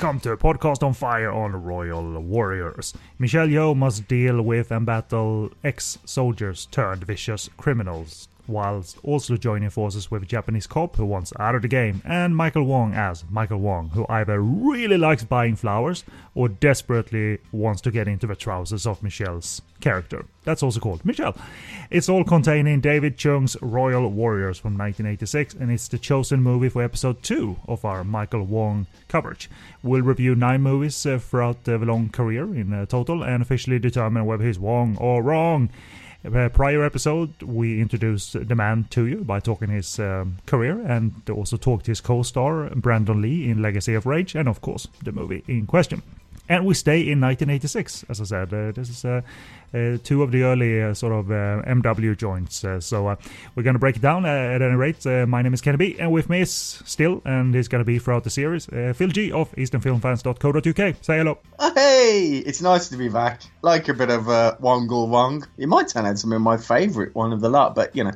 Welcome to a podcast on fire on Royal Warriors. Michelle Yeoh must deal with and battle ex-soldiers turned vicious criminals, whilst also joining forces with Japanese cop who wants out of the game, and Michael Wong as Michael Wong, who either really likes buying flowers or desperately wants to get into the trousers of Michelle's character. That's also called Michelle. It's all contained in David Chung's Royal Warriors from 1986, and it's the chosen movie for episode 2 of our Michael Wong coverage. We'll review nine movies uh, throughout the long career in uh, total and officially determine whether he's Wong or wrong. Uh, prior episode, we introduced the man to you by talking his um, career and also talked his co-star Brandon Lee in Legacy of Rage and of course the movie in question. And we stay in 1986, as I said. Uh, this is uh, uh, two of the early uh, sort of uh, MW joints. Uh, so we're going to break it down at any rate. my name is Kenny B, and with me is still, and he's going to be throughout the series, Phil G of EasternFilmFans.co.uk. Say hello. Hey, it's nice to be back. Like a bit of uh, Wongle Wong. It might turn out to be my favourite one of the lot, but you know,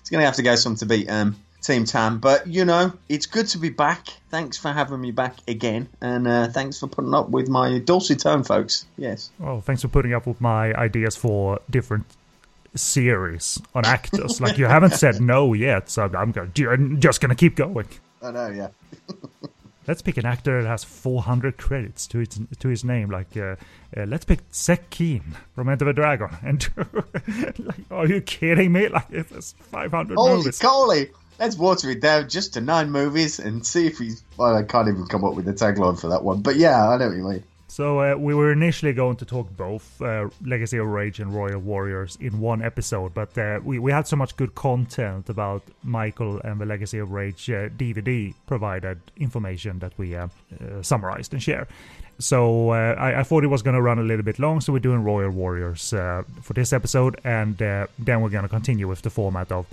it's going to have to go some to beat um, Team Tam. But you know, it's good to be back. Thanks for having me back again, and uh, thanks for putting up with my dulcet tone, folks. Yes. Well, thanks for putting up with my ideas for different series on actors. like you haven't said no yet, so I'm, going, I'm just going to keep going. I know, yeah. let's pick an actor that has 400 credits to his to his name. Like, uh, uh, let's pick Shek Kin from Enter the Dragon. And like, are you kidding me? Like, it's 500 Holy movies. Coley. Let's water it down just to nine movies and see if he's. Well, I can't even come up with a tagline for that one. But yeah, I know what you mean. So uh, we were initially going to talk both uh, Legacy of Rage and Royal Warriors in one episode, but uh, we, we had so much good content about Michael and the Legacy of Rage DVD uh, provided information that we uh, uh, summarized and shared. So I, I, thought it was going to run a little bit long, so we're doing Royal Warriors for this episode, and then we're going to continue with the format of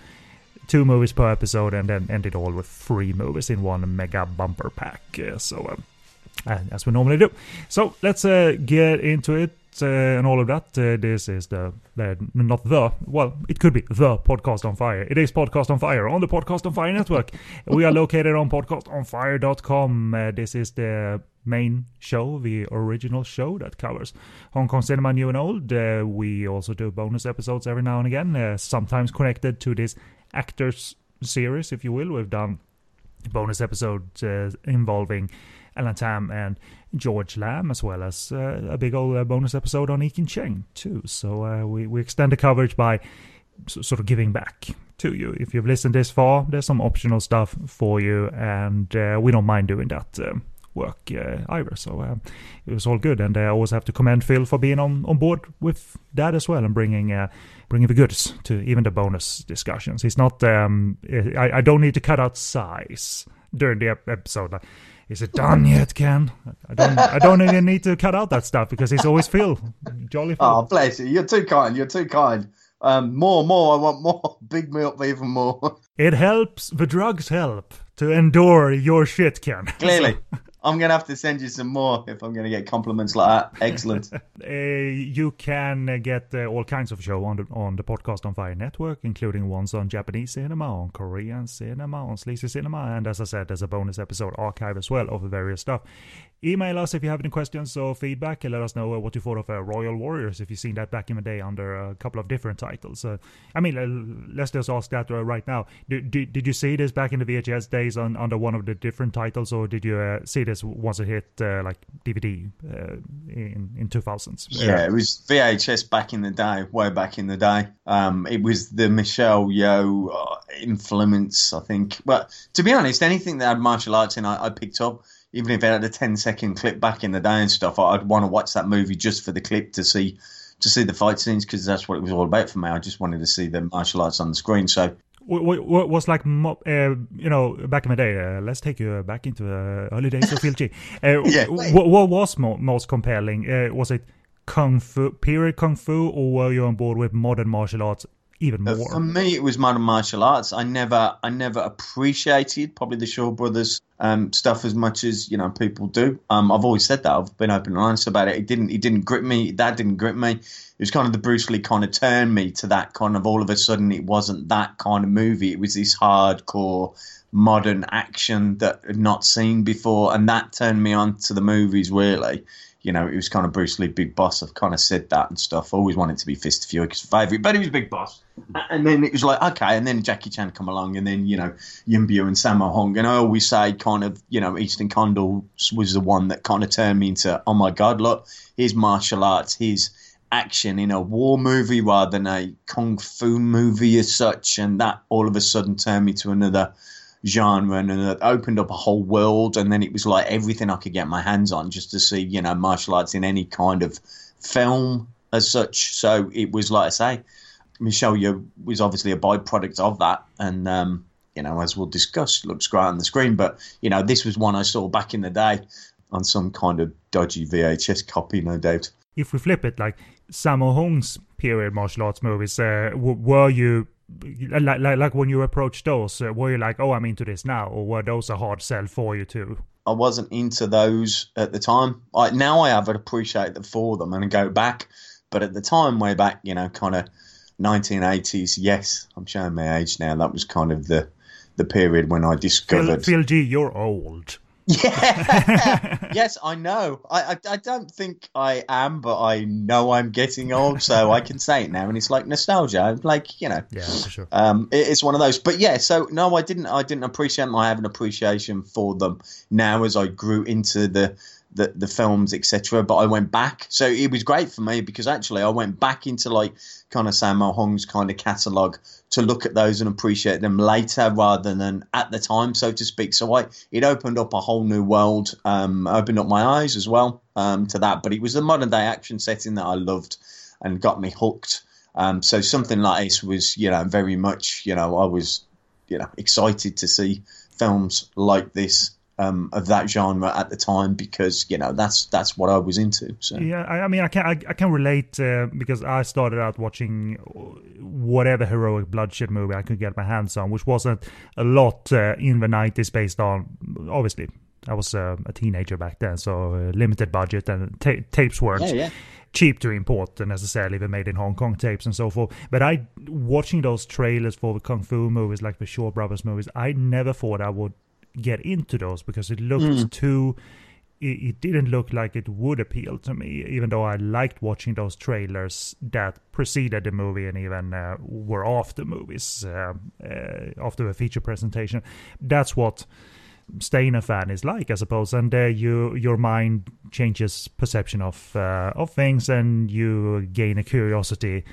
two movies per episode and then end it all with three movies in one mega bumper pack. Uh, so, um, as we normally do. So, let's uh, get into it. Uh, and all of that. Uh, this is the, not the, well, it could be the Podcast on Fire. It is Podcast on Fire on the Podcast on Fire network. we are located on podcastonfire.com. Uh, this is the main show, the original show that covers Hong Kong cinema, new and old. Uh, we also do bonus episodes every now and again, uh, sometimes connected to this actors series, if you will. We've done bonus episodes uh, involving Alan Tam and George Lam, as well as uh, a big old uh, bonus episode on Ekin Cheng, too. So uh, we, we extend the coverage by sort of giving back to you. If you've listened this far, there's some optional stuff for you, and uh, we don't mind doing that. Um, work uh, either. So uh, it was all good, and I always have to commend Phil for being on, on board with that as well and bringing bringing the goods to even the bonus discussions. He's not. Um, I, I don't need to cut out size during the episode. Is it done yet, Ken? I don't. I don't even need to cut out that stuff because he's always Phil, jolly Phil. Oh, bless you! You're too kind. You're too kind. Um, more, more. I want more. Big me up even more. It helps. The drugs help to endure your shit, Ken. Clearly. I'm gonna have to send you some more if I'm gonna get compliments like that. Excellent. uh, you can get uh, all kinds of show on the on the podcast on Fire Network, including ones on Japanese cinema, on Korean cinema, on sleazy cinema, and as I said, there's a bonus episode archive as well of various stuff. Email us if you have any questions or feedback, and let us know uh, what you thought of uh, Royal Warriors if you've seen that back in the day under a couple of different titles. Uh, I mean, let's just ask that right now. Did, did, did you see this back in the VHS days on under one of the different titles, or did you see this once it hit like DVD in in 2000s? Yeah, it was VHS back in the day, way back in the day. Um, it was the Michelle Yeoh influence, I think. But to be honest, anything that had martial arts in, I, I picked up even if it had a 10 second clip back in the day and stuff, I'd want to watch that movie just for the clip to see to see the fight scenes because that's what it was all about for me. I just wanted to see the martial arts on the screen. So what was like, uh, you know, back in the day? Uh, let's take you back into the early days of Phil G. Uh, yeah. What, what was mo- most compelling? Uh, was it kung fu, period kung fu, or were you on board with modern martial arts even more? for me, it was modern martial arts. I never, I never appreciated probably the Shaw Brothers um, stuff as much as you know people do. Um, I've always said that. I've been open and honest about it. It didn't, it didn't grip me. That didn't grip me. It was kind of the Bruce Lee kind of turned me to that kind of. All of a sudden, it wasn't that kind of movie. It was this hardcore modern action that I'd not seen before, and that turned me on to the movies. Really, you know, it was kind of Bruce Lee, Big Boss. I've kind of said that and stuff. Always wanted to be Fist of Fury because favorite, but he was Big Boss. And then it was like okay, and then Jackie Chan come along, and then you know Biao and Sammo Hung, and I always say kind of you know Eastern Condor was the one that kind of turned me into oh my god, look, his martial arts, his action in a war movie rather than a kung fu movie as such, and that all of a sudden turned me to another genre and it opened up a whole world and then it was like everything I could get my hands on just to see you know martial arts in any kind of film as such. So it was like I say Michelle Yeoh was obviously a byproduct of that and um, you know as we'll discuss looks great on the screen but you know this was one I saw back in the day on some kind of dodgy VHS copy no doubt. If we flip it like Sammo Hung's period martial arts movies uh, were you like, like, like when you approached those, uh, were you like, oh, I'm into this now, or were those a hard sell for you too? I wasn't into those at the time. I, now I have appreciate them for them and go back, but at the time, way back, you know, kind of 1980s. Yes, I'm showing my age now. That was kind of the the period when I discovered. Phil, Phil G, you're old. Yeah. yes, I know. I, I, I don't think I am, but I know I'm getting old, so I can say it now, and it's like nostalgia. Like you know. Yeah, for sure. Um, it, it's one of those. But yeah, so no, I didn't. I didn't appreciate them. I have an appreciation for them now as I grew into the the, the films, etc. But I went back, so it was great for me because actually I went back into like kind of Sammo Hung's kind of catalogue to look at those and appreciate them later rather than at the time, so to speak. So I it opened up a whole new world, um, opened up my eyes as well um, to that. But it was the modern day action setting that I loved and got me hooked. Um, so something like this was, you know, very much, you know, I was, you know, excited to see films like this um, of that genre at the time because you know that's that's what I was into. So yeah, I, I mean I can I, I can relate uh, because I started out watching whatever heroic bloodshed movie I could get my hands on, which wasn't a lot uh, in the nineties based on obviously I was uh, a teenager back then, so uh, limited budget and ta- tapes weren't. Yeah, yeah cheap to import necessarily they made in Hong Kong tapes and so forth. But I watching those trailers for the kung fu movies like the Shaw Brothers movies, I never thought I would get into those because it looked mm. too it, didn't look like it would appeal to me even though i liked watching those trailers that preceded the movie and even uh, were after movies uh, uh, after the feature presentation that's what staying a fan is like i suppose and uh, you your mind changes perception of uh, of things and you gain a curiosity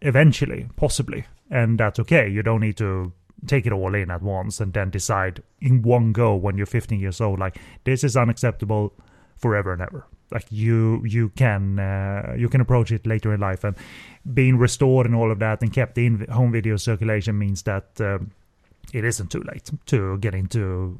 eventually possibly and that's okay you don't need to take it all in at once and then decide in one go when you're 15 years old like this is unacceptable forever and ever. Like you you can uh, you can approach it later in life. And being restored and all of that and kept in home video circulation means that um, it isn't too late to get into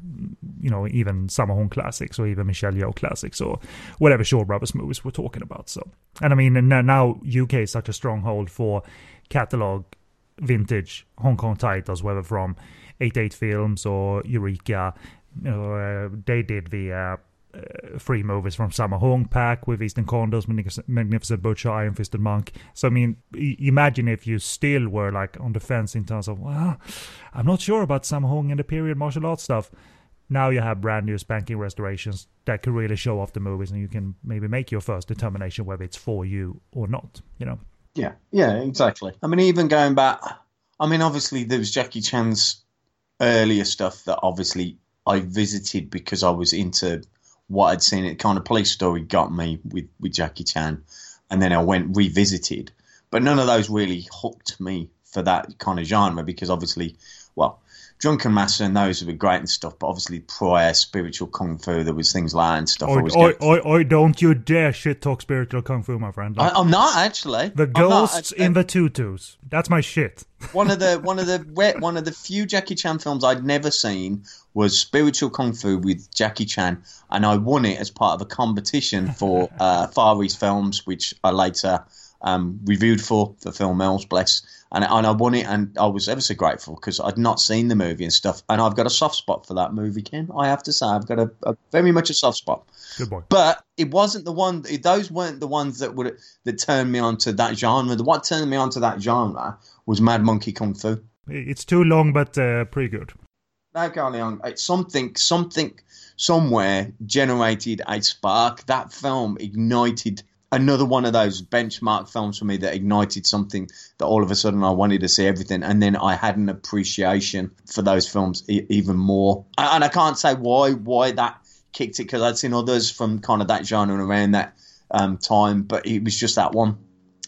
you know even Sammo Hung classics or even Michelle Yeoh classics or whatever Shaw Brothers movies we're talking about so. And I mean now UK is such a stronghold for catalog vintage Hong Kong titles, whether from 88 Films or Eureka. You know, uh, they did the uh, uh, three movies from Sammo Hung pack with Eastern Condors, Magnificent Butcher, Iron Fisted Monk. So, I mean, imagine if you still were like on the fence in terms of, well, I'm not sure about Sammo Hung and the period martial arts stuff. Now you have brand new spanking restorations that could really show off the movies, and you can maybe make your first determination whether it's for you or not, you know? Yeah, yeah, exactly. I mean, even going back, I mean, obviously there was Jackie Chan's earlier stuff that obviously I visited because I was into what I'd seen. It kind of police story got me with with Jackie Chan, and then I went revisited. But none of those really hooked me for that kind of genre because obviously, well, Drunken Master and those were great and stuff, but obviously prior spiritual kung fu, there was things like that and stuff. Oi, oi, oi, oi, don't you dare shit talk spiritual kung fu, my friend. Like, I, am not actually. The ghosts in the tutus. That's my shit. one of the one of the one of the few Jackie Chan films I'd never seen was Spiritual Kung Fu with Jackie Chan, and I won it as part of a competition for uh, Far East Films, which I later um, reviewed for for Film Mills, bless and and I won it, and I was ever so grateful because I'd not seen the movie and stuff, and I've got a soft spot for that movie, Ken. I have to say, I've got a, a very much a soft spot. Good boy. But it wasn't the one; those weren't the ones that would that turned me onto that genre. The what turned me onto that genre was Mad Monkey Kung Fu. It's too long, but uh, pretty good. No, Carleon. It's something, something, somewhere generated a spark. That film ignited another one of those benchmark films for me that ignited something that all of a sudden I wanted to see everything, and then I had an appreciation for those films e- even more. And I can't say why why that kicked it because I'd seen others from kind of that genre around that um, time, but it was just that one.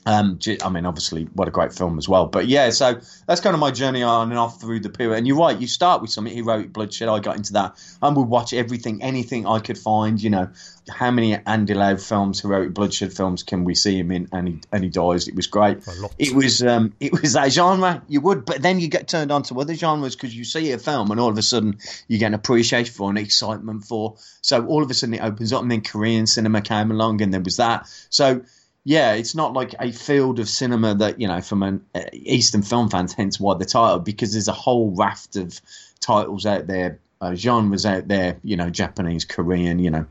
Um, I mean, obviously, what a great film as well. But yeah, so that's kind of my journey on and off through the period. And you're right, you start with something heroic bloodshed. I got into that and would watch everything, anything I could find. You know, how many Andy Lau films, heroic bloodshed films, can we see him in? And he, and he dies. It was great. It was um, it was that genre you would, but then you get turned on to other genres because you see a film and all of a sudden you get an appreciation for an excitement for. So all of a sudden it opens up, and then Korean cinema came along, and there was that. So yeah, it's not like a field of cinema that you know from an uh, Eastern film fans. Hence why the title, because there's a whole raft of titles out there, uh, genres out there. You know, Japanese, Korean, you know,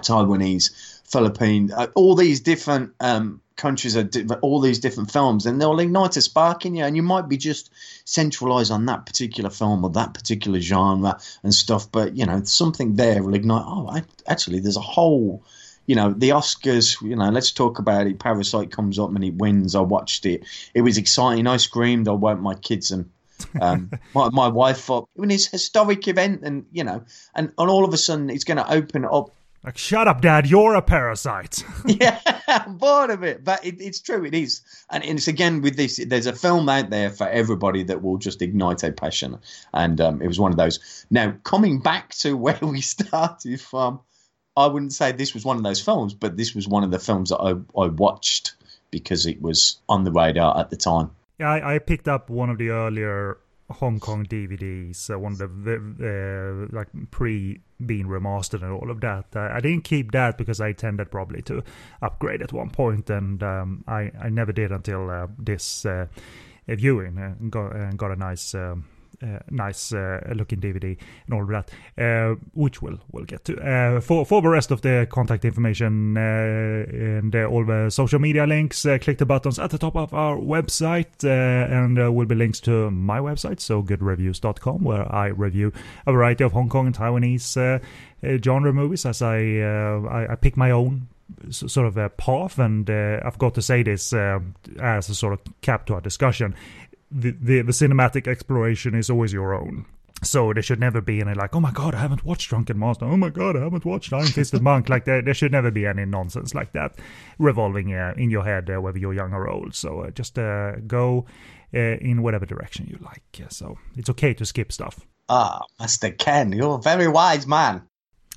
Taiwanese, Philippine, uh, all these different um, countries are di- all these different films, and they'll ignite a spark in you, and you might be just centralised on that particular film or that particular genre and stuff. But you know, something there will ignite. Oh, I, actually, there's a whole you know, the Oscars, you know, let's talk about it. Parasite comes up and it wins. I watched it. It was exciting. I screamed. I woke my kids and um, my, my wife up. I mean, it's a historic event and, you know, and, and all of a sudden it's going to open up. Like, shut up, Dad, you're a parasite. yeah, I'm bored of it. But it, it's true, it is. And it's again with this, there's a film out there for everybody that will just ignite a passion. And um, it was one of those. Now, coming back to where we started from, I wouldn't say this was one of those films, but this was one of the films that I, I watched because it was on the radar at the time. Yeah, I, I picked up one of the earlier Hong Kong DVDs, uh, one of the uh, like pre being remastered and all of that. Uh, I didn't keep that because I intended probably to upgrade at one point, and um, I I never did until uh, this uh, viewing and got, got a nice. Um, uh, Uh, nice uh, looking DVD and all of that, uh, which we'll we'll get to. Uh, for for the rest of the contact information uh, and all the social media links, click the buttons at the top of our website, and there will be links to my website, so goodreviews.com, where I review a variety of Hong Kong and Taiwanese genre movies as I, I, I pick my own sort of a path, and uh, I've got to say this uh, as a sort of cap to our discussion the, the, the cinematic exploration is always your own. So there should never be any like, oh my god, I haven't watched Drunken Master. Oh my god, I haven't watched Iron Fisted Monk. Like there, there should never be any nonsense like that revolving uh, in your head, uh, whether you're young or old. So uh, just uh, go uh, in whatever direction you like. so it's okay to skip stuff. Ah, Master Ken, you're a very wise man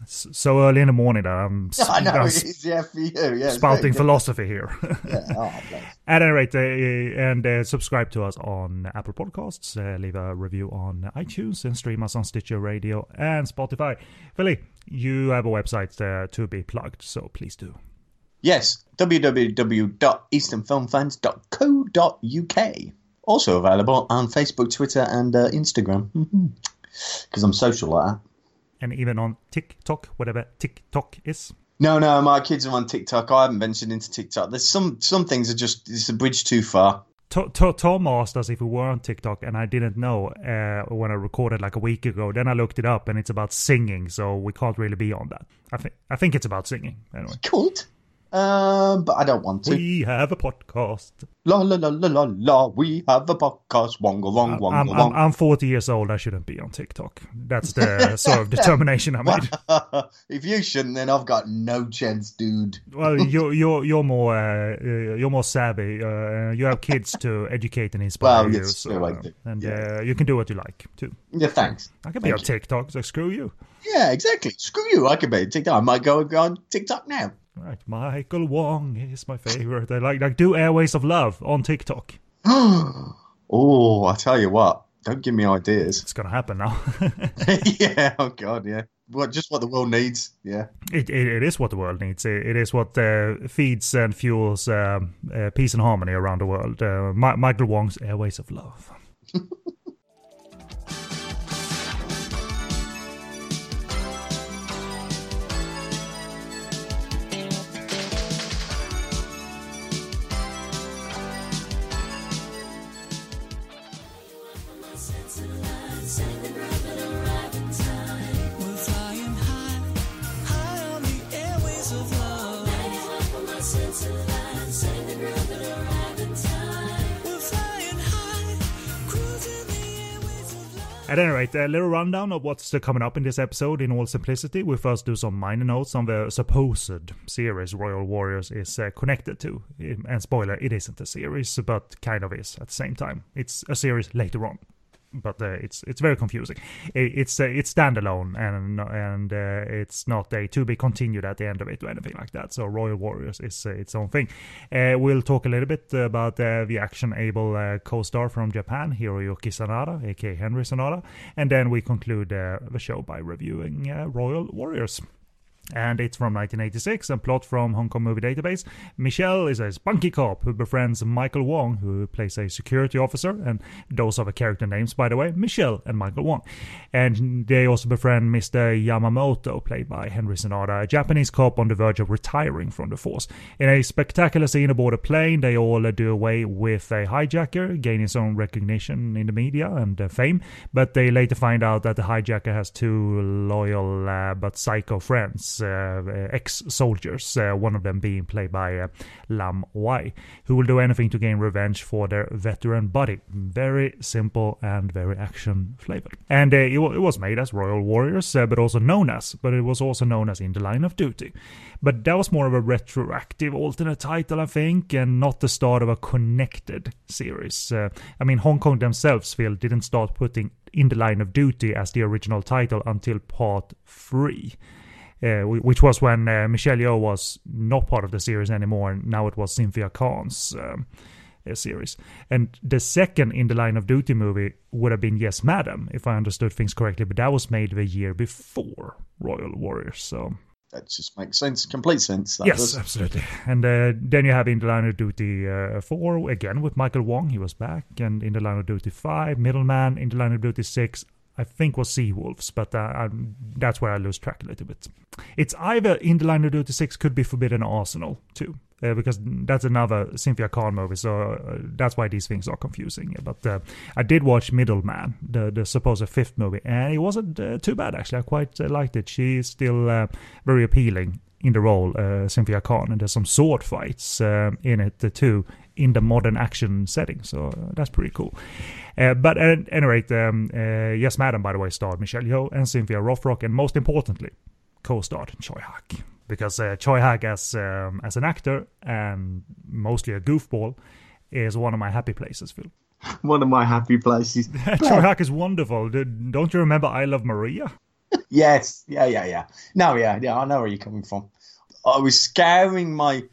so early in the morning that I'm, I know I'm it is, yeah, for you. Yeah, spouting philosophy here. yeah, oh, At any rate, uh, and uh, subscribe to us on Apple Podcasts, uh, leave a review on iTunes, and stream us on Stitcher Radio and Spotify. Philly, you have a website uh, to be plugged, so please do. Yes, www.easternfilmfans.co.uk. Also available on Facebook, Twitter, and uh, Instagram. Because I'm social like that and even on TikTok, whatever TikTok is? No, no, my kids are on TikTok. I haven't ventured into TikTok. There's some some things are just it's a bridge too far. Tom asked us if we were on TikTok, and I didn't know uh, when I recorded like a week ago. Then I looked it up, and it's about singing, so we can't really be on that. I think I think it's about singing anyway. Could um, but I don't want to. We have a podcast. La la la la la la. We have a podcast. Wonga wong wonga I'm, wong. I'm, I'm 40 years old. I shouldn't be on TikTok. That's the sort of determination I made. if you shouldn't, then I've got no chance, dude. well, you're you're you're more uh, you're more savvy. Uh, you have kids to educate and inspire well, you. So, uh, and yeah. uh, you can do what you like too. Yeah, thanks. I can be Thank on TikTok. So screw you. Yeah, exactly. Screw you. I can be on TikTok. I might go, go on TikTok now. Right, Michael Wong is my favorite. I like like do Airways of Love on TikTok. oh, I tell you what, don't give me ideas. It's gonna happen now. yeah. Oh God. Yeah. What just what the world needs. Yeah. It it, it is what the world needs. It, it is what uh, feeds and fuels um, uh, peace and harmony around the world. Uh, Michael Wong's Airways of Love. At any rate, a little rundown of what's coming up in this episode in all simplicity. We first do some minor notes on the supposed series Royal Warriors is uh, connected to. And spoiler, it isn't a series, but kind of is at the same time. It's a series later on but uh, it's it's very confusing. It, it's uh, it's standalone and and uh, it's not a to be continued at the end of it or anything like that. So Royal Warriors is uh, its own thing. Uh, we'll talk a little bit about uh, the action-able co-star from Japan, Hiroyuki Sanada, aka Henry Sanada, and then we conclude the show by reviewing Royal Warriors and it's from 1986 and plot from Hong Kong Movie Database. Michelle is a spunky cop who befriends Michael Wong, who plays a security officer, and those are the character names, by the way, Michelle and Michael Wong. And they also befriend Mr. Yamamoto, played by Henry Sanada, a Japanese cop on the verge of retiring from the force. In a spectacular scene aboard a plane, they all do away with a hijacker, gaining some recognition in the media and uh, fame, but they later find out that the hijacker has two loyal uh, but psycho friends uh, ex-soldiers, uh, one of them being played by uh, Lam Wai, who will do anything to gain revenge for their veteran buddy. Very simple and very action flavored. And it, it, was made as Royal Warriors, but also known as, but it was also known as In the Line of Duty. But that was more of a retroactive alternate title, I think, and not the start of a connected series. Uh, I mean, Hong Kong themselves feel didn't start putting In the Line of Duty as the original title until part three. Uh, which was when uh, Michelle Yeoh was not part of the series anymore. And now it was Cynthia Khan's um, uh, series. And the second In the Line of Duty movie would have been Yes, Madam, if I understood things correctly, but that was made the year before Royal Warriors. So that just makes sense, complete sense. yes, does. absolutely. And uh, then you have In the Line of Duty uh, 4, again with Michael Wong, he was back, and In the Line of Duty 5, Middleman, In the Line of Duty 6, I think was Seawolves, but uh, that's where I lose track a little bit. It's either In the Line of Duty 6 could be Forbidden Arsenal too, uh, because that's another Cynthia Khan movie, so uh, that's why these things are confusing. But uh, I did watch Middleman, the, the supposed fifth movie, and it wasn't uh, too bad actually. I quite uh, liked it. She's still very appealing in the role, Cynthia Khan, and there's some sword fights in it too in the modern action setting, so that's pretty cool. Uh, but at any rate, um, uh, Yes Madam, by the way, starred Michelle Yeoh and Cynthia Rothrock, and most importantly, co-starred Tsui Hark. Because uh, Tsui Hark as, um, as an actor, and mostly a goofball, is one of my happy places, Phil. One of my happy places. Tsui Hark is wonderful. Don't you remember I Love Maria? yes, yeah, yeah, yeah. No, yeah, yeah, I know where you're coming from. I was scouring my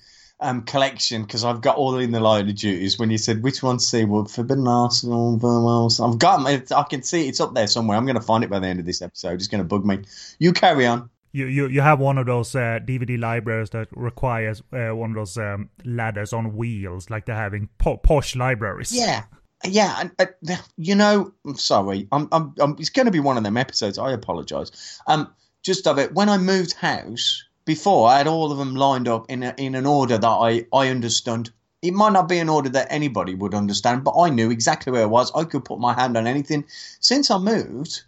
um, collection because I've got all in the line of duties. When you said which one to see, well, Forbidden Arsenal, I've got it. I can see it's up there somewhere. I'm going to find it by the end of this episode. It's going to bug me. You carry on. You you, you have one of those uh, DVD libraries that requires uh, one of those um, ladders on wheels, like they're having po- posh libraries. Yeah. Yeah, you know, I'm sorry. I'm, I'm, I'm, it's going to be one of them episodes. I apologise. Um, just of it. When I moved house, before I had all of them lined up in a, in an order that I, I understood. It might not be an order that anybody would understand, but I knew exactly where it was. I could put my hand on anything. Since I moved,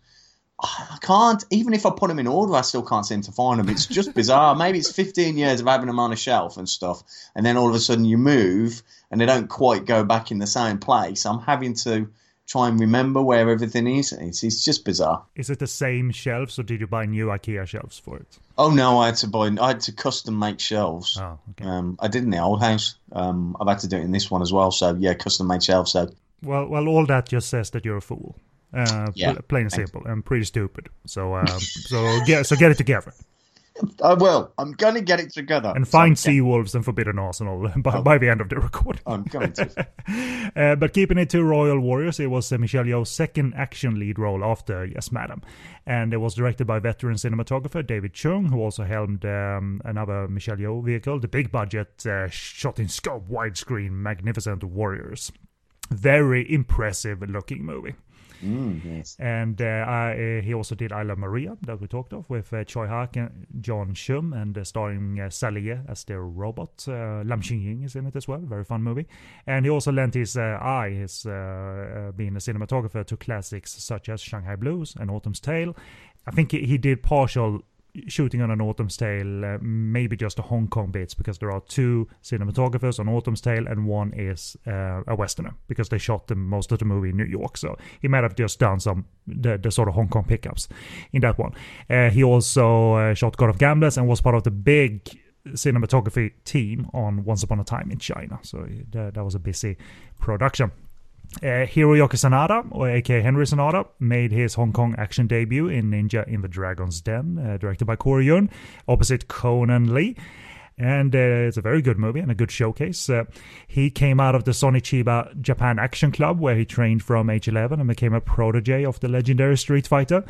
I can't. Even if I put them in order, I still can't seem to find them. It's just bizarre. Maybe it's 15 years of having them on a shelf and stuff, and then all of a sudden you move and they don't quite go back in the same place. I'm having to try and remember where everything is. It's, it's just bizarre. Is it the same shelves, or did you buy new IKEA shelves for it? Oh no, I had to buy. I had to custom make shelves. Oh, okay. Um, I did in the old house. Um, I've had to do it in this one as well. So yeah, custom made shelves. So well, well, all that just says that you're a fool. Uh, yeah, plain and simple, and pretty stupid. So, um, so get so get it together. I will. I'm going to get it together. And find so, Seawolves and Forbidden Arsenal by, oh, by the end of the recording. I'm going to. uh, but keeping it to Royal Warriors, it was uh, Michelle Yeoh's second action lead role after Yes, Madam. And it was directed by veteran cinematographer David Chung, who also helmed um, another Michelle Yeoh vehicle, the big budget, uh, shot in scope widescreen, magnificent Warriors. Very impressive looking movie. Mm, yes. And uh, I, uh, he also did I Love Maria that we talked of with uh, Tsui Hark and John Shum and uh, starring uh, Sally as their robot. Uh, Lam Ching-ying is in it as well. Very fun movie. And he also lent his uh, eye, his being a cinematographer, to classics such as Shanghai Blues and Autumn's Tale. I think he, he did partial shooting on an Autumn's Tale, uh, maybe just the Hong Kong bits, because there are two cinematographers on Autumn's Tale, and one is uh, a Westerner, because they shot the, most of the movie in New York. So he might have just done some the, the sort of Hong Kong pickups in that one. Uh, he also uh, shot God of Gamblers and was part of the big cinematography team on Once Upon a Time in China. So that, that was a busy production. Uh, Hiroyuki Sanada, or aka Henry Sanada, made his Hong Kong action debut in Ninja in the Dragon's Den, uh, directed by Corey Yuen, opposite Conan Lee. And uh, it's a very good movie and a good showcase. Uh, he came out of the Sonny Chiba Japan Action Club, where he trained from age 11 and became a protege of the legendary Street Fighter.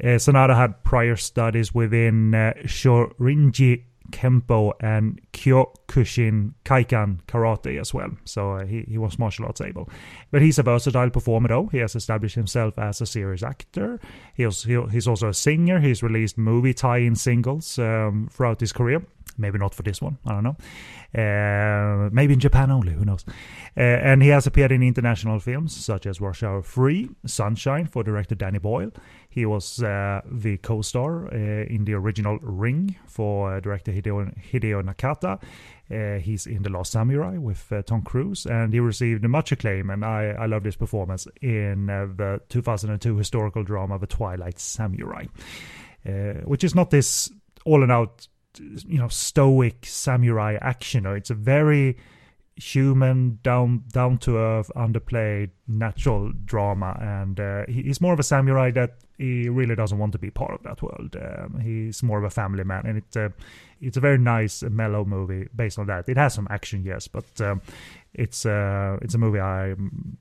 Uh, Sanada had prior studies within uh, Shorinji Kempo and Kyokushin Kaikan Karate as well. So uh, he, he was martial arts able. But he's a versatile performer though. He has established himself as a serious actor. He was, he, he's also a singer. He's released movie tie-in singles um, throughout his career. Maybe not for this one. I don't know. Uh, maybe in Japan only. Who knows? Uh, and he has appeared in international films such as Rush Hour 3, Sunshine for director Danny Boyle. He was uh, the co-star uh, in the original Ring for uh, director Hideo, Hideo Nakata. Uh, he's in The Last Samurai with Tom Cruise, and he received much acclaim. And I, I love this performance in the 2002 historical drama The Twilight Samurai, which is not this all and out you know stoic samurai action it's a very human down down to earth underplayed natural drama and uh, he, he's more of a samurai that he really doesn't want to be part of that world um, he's more of a family man and it's a it's a very nice mellow movie based on that it has some action yes but um, it's uh, it's a movie I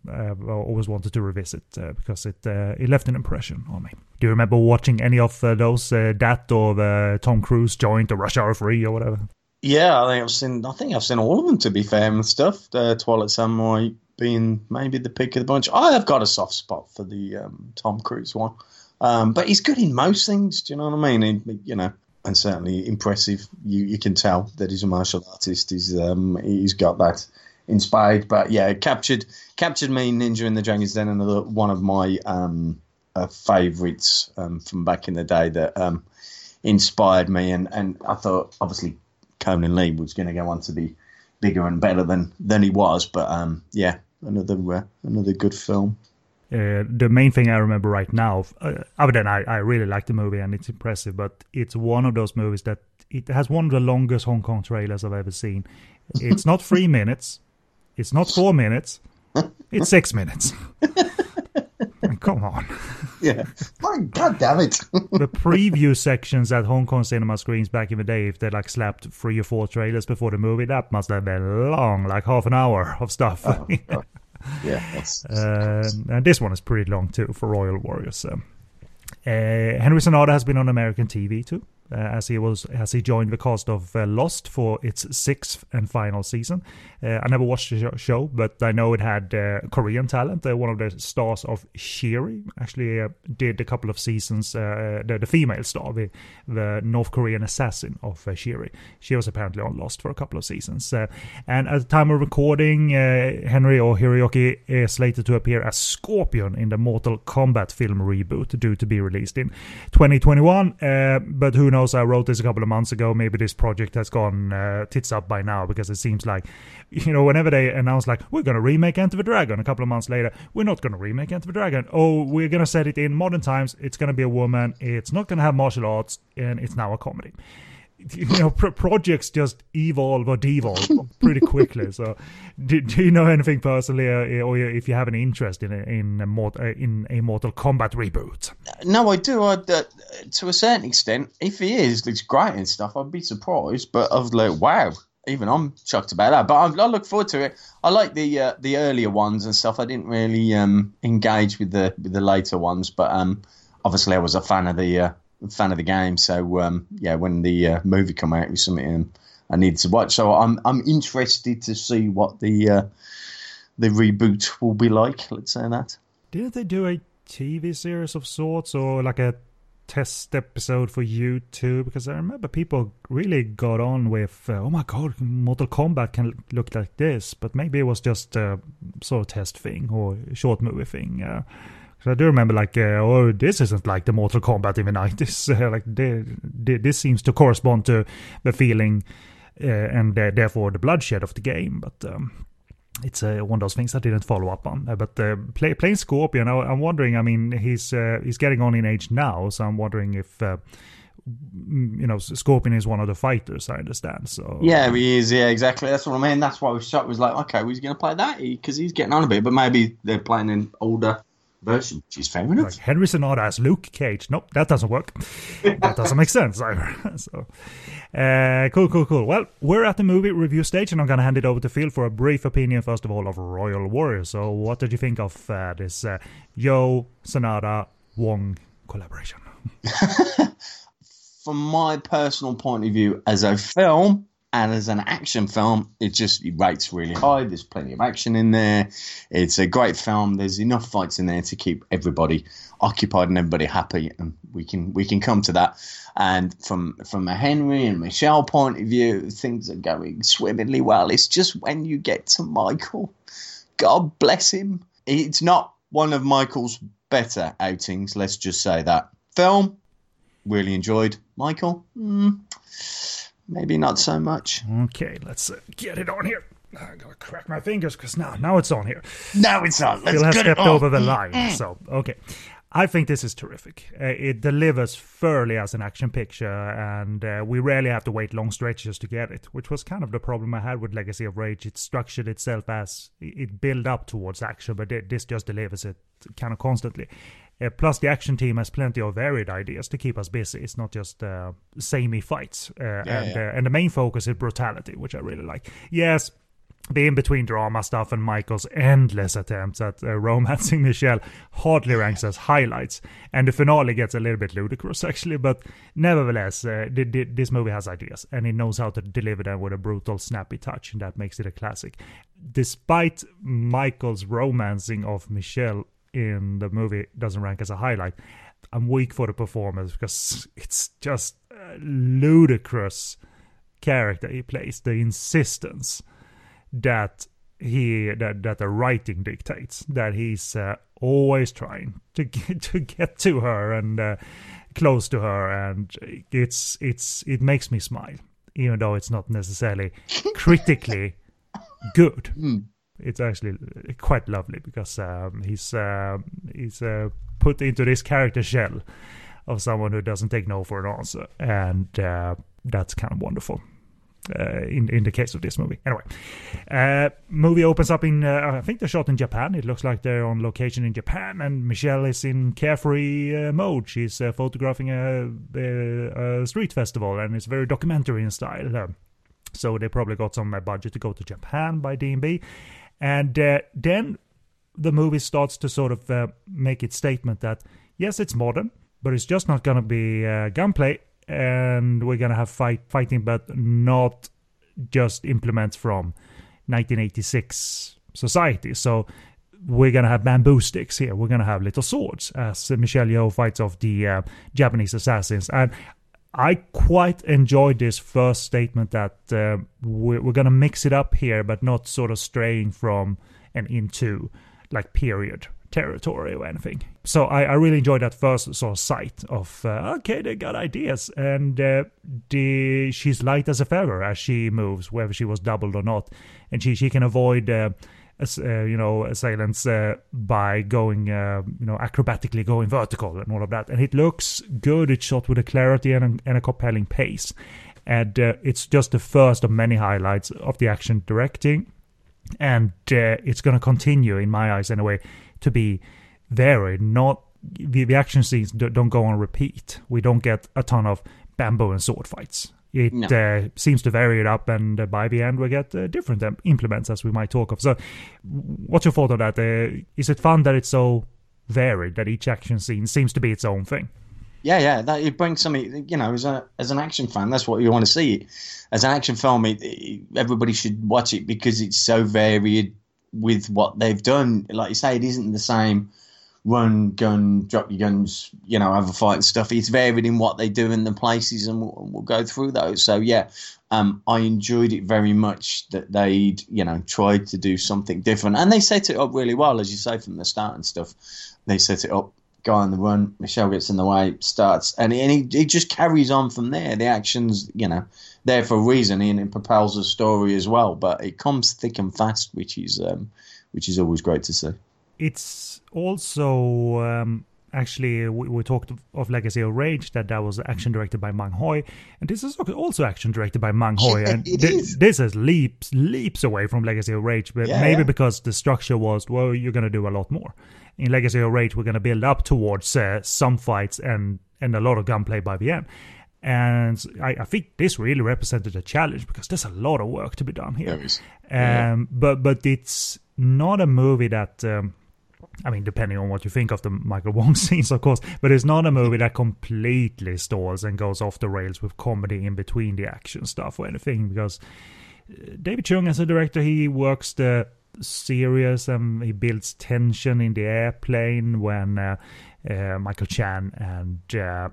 uh, always wanted to revisit uh, because it uh, it left an impression on me. Do you remember watching any of uh, those uh, that or the Tom Cruise joint or Rush Hour Three or whatever? Yeah, I think I've seen. I think I've seen all of them. To be fair, and stuff. The Twilight Samurai being maybe the pick of the bunch. I have got a soft spot for the um, Tom Cruise one, um, but he's good in most things. Do you know what I mean? He, you know, and certainly impressive. You you can tell that he's a martial artist. He's um, he's got that inspired. But yeah, captured captured me Ninja in the Dragon's Den, another one of my um, uh, favorites um, from back in the day that um, inspired me. And, and I thought obviously Conan Lee was going to go on to be bigger and better than than he was. But um, yeah, another uh, another good film. Uh, the main thing I remember right now, uh, other than I, I really like the movie and it's impressive, but it's one of those movies that it has one of the longest Hong Kong trailers I've ever seen. It's not three minutes, it's not four minutes. It's six minutes. Come on. Yeah. My God damn it. the preview sections at Hong Kong cinema screens back in the day, if they like slapped three or four trailers before the movie, that must have been long, like half an hour of stuff. Oh, oh. Yeah. That's, uh, and this one is pretty long too for Royal Warriors. So. Uh, Henry Sanada has been on American TV too uh, as he was as he joined the cast of uh, Lost for its sixth and final season. Uh, I never watched the show, but I know it had uh, Korean talent. Uh, one of the stars of Shiri actually uh, did a couple of seasons. The, the, female star, the, the, North Korean assassin of Shiri, she was apparently on Lost for a couple of seasons. and at the time of recording, Henry or Hiroyuki is slated to appear as Scorpion in the Mortal Kombat film reboot, due to be released in 2021. but who knows? Knows? I wrote this a couple of months ago. Maybe this project has gone uh, tits up by now because it seems like, you know, whenever they announce like we're going to remake Enter the Dragon, a couple of months later, we're not going to remake Enter the Dragon. Oh, we're going to set it in modern times. It's going to be a woman. It's not going to have martial arts, and it's now a comedy you know projects just evolve or devolve pretty quickly. So do, do you know anything personally uh, or if you have an interest in a, in a, uh, in a mortal kombat reboot? No i do. I, uh, to a certain extent if he is it's great and stuff i'd be surprised but i was like wow even i'm shocked about that. But I, I look forward to it. I like the uh, the earlier ones and stuff. I didn't really um, engage with the with the later ones but um, obviously i was a fan of the uh, fan of the game. So um, yeah, when the uh, movie come out, it was something I needed to watch. So I'm I'm interested to see what the uh, the reboot will be like. Let's say that. Didn't they do a TV series of sorts or like a test episode for YouTube? Because I remember people really got on with, uh, oh my god, Mortal Kombat can look like this, but maybe it was just a sort of test thing or short movie thing. Uh, So I do remember, like, uh, oh, this isn't like the Mortal Kombat in the nineties. Uh, like, the, the, this seems to correspond to the feeling uh, and uh, therefore the bloodshed of the game. But um, it's uh, one of those things I didn't follow up on. Uh, but uh, play, playing Scorpion, I, am wondering. I mean, he's uh, he's getting on in age now, so I'm wondering if uh, you know Scorpion is one of the fighters. I understand. So yeah, he is. Yeah, exactly. That's what I mean. That's why was shocked. Was like, okay, well, he's going to play that because he's getting on a bit, but maybe they're playing an older version, which is fair enough. Like Henry Sanada as Luke Cage. Nope, that doesn't work. that doesn't make sense either. so, uh, cool, cool, cool. Well, we're at the movie review stage, and I'm going to hand it over to Phil for a brief opinion, first of all, of Royal Warrior. So, what did you think of uh, this uh, Yeoh Sanada Wong collaboration? From my personal point of view, as a film, and as an action film, it just rates really high. There's plenty of action in there. It's a great film. There's enough fights in there to keep everybody occupied and everybody happy, and we can we can come to that. And from from a Henry and Michelle point of view, things are going swimmingly well. It's just when you get to Michael, God bless him. It's not one of Michael's better outings. Let's just say that. Film, really enjoyed. Michael. Mm maybe not so much. Okay, let's uh, get it on here. I gotta crack my fingers because now, now it's on here. Now it's on. Let's Phil has stepped over the line. So okay, I think this is terrific. Uh, it delivers thoroughly as an action picture, and uh, we rarely have to wait long stretches to get it, which was kind of the problem I had with Legacy of Rage. It structured itself as it built up towards action, but this just delivers it kind of constantly. Uh, plus, the action team has plenty of varied ideas to keep us busy. It's not just uh, samey fights, uh, Yeah, and yeah. Uh, and the main focus is brutality, which I really like. Yes, the in between drama stuff and Michael's endless attempts at uh, romancing Michelle hardly ranks as highlights. And the finale gets a little bit ludicrous, actually, but nevertheless, uh, th- th- this movie has ideas and it knows how to deliver them with a brutal, snappy touch, and that makes it a classic. Despite Michael's romancing of Michelle in the movie doesn't rank as a highlight, I'm weak for the performance because it's just a ludicrous character. He plays. The insistence that he that that the writing dictates that he's uh, always trying to get, to get to her and uh, close to her. And it's it's it makes me smile even though it's not necessarily critically good it's actually quite lovely because um, he's uh, he's uh, put into this character shell of someone who doesn't take no for an answer and uh, that's kind of wonderful uh, in in the case of this movie. Anyway, uh, movie opens up in uh, I think they're shot in Japan. It looks like they're on location in Japan, and Michelle is in carefree uh, mode. She's uh, photographing a, a, a street festival, and it's very documentary in style. Uh, so they probably got some uh, budget to go to Japan by D&B, and uh, then the movie starts to sort of uh, make its statement that yes, it's modern, but it's just not going to be uh, gunplay, and we're going to have fight fighting, but not just implements from 1986 society. So we're going to have bamboo sticks here. We're going to have little swords as Michelle Yeoh fights off the uh, Japanese assassins. And I quite enjoyed this first statement that uh, we're, we're going to mix it up here, but not sort of straying from and into like period territory or anything. So I, I really enjoyed that first sort of sight of uh, okay, they got ideas, and uh, the she's light as a feather as she moves, whether she was doubled or not, and she she can avoid. Uh, you know, assailants uh, by going, uh, you know, acrobatically going vertical and all of that. And it looks good. It's shot with a clarity and a, and a compelling pace. And uh, it's just the first of many highlights of the action directing. And uh, it's going to continue, in my eyes anyway, to be varied. Not the, the action scenes don't go on repeat. We don't get a ton of bamboo and sword fights. It No. uh, seems to vary it up, and uh, by the end we get uh, different um, implements, as we might talk of. So, what's your thought on that? Uh, is it fun that it's so varied that each action scene seems to be its own thing? Yeah, yeah, that it brings something. You know, as a as an action fan, that's what you want to see. As an action film, it, it- everybody should watch it because it's so varied with what they've done. Like you say, it isn't the same run, gun, drop your guns, you know, have a fight and stuff. It's varied in what they do in the places, and we'll, we'll go through those. So yeah, um, I enjoyed it very much that they'd you know tried to do something different, and they set it up really well, as you say from the start and stuff. They set it up. Guy on the run, Michelle gets in the way, starts, and, and he, he just carries on from there. The action's, you know, there for a reason, and it propels the story as well. But it comes thick and fast, which is um, which is always great to see. It's also um, actually we, we, talked of, Legacy of Rage that that was action directed by Mang Hoi, and this is also action directed by Mang Hoi, and th- this is leaps leaps away from Legacy of Rage, but yeah, maybe yeah. because the structure was well, you're gonna do a lot more. In Legacy of Rage, we're gonna build up towards uh, some fights and and a lot of gunplay by the end. And I, I, think this really represented a challenge because there's a lot of work to be done here. Um, yeah. But but it's not a movie that um, I mean, depending on what you think of the Michael Wong scenes, of course, but it's not a movie that completely stalls and goes off the rails with comedy in between the action stuff or anything. Because uh, David Chung, as a director, he works the serious and he builds tension in the airplane when uh, uh, Michael Chan and uh,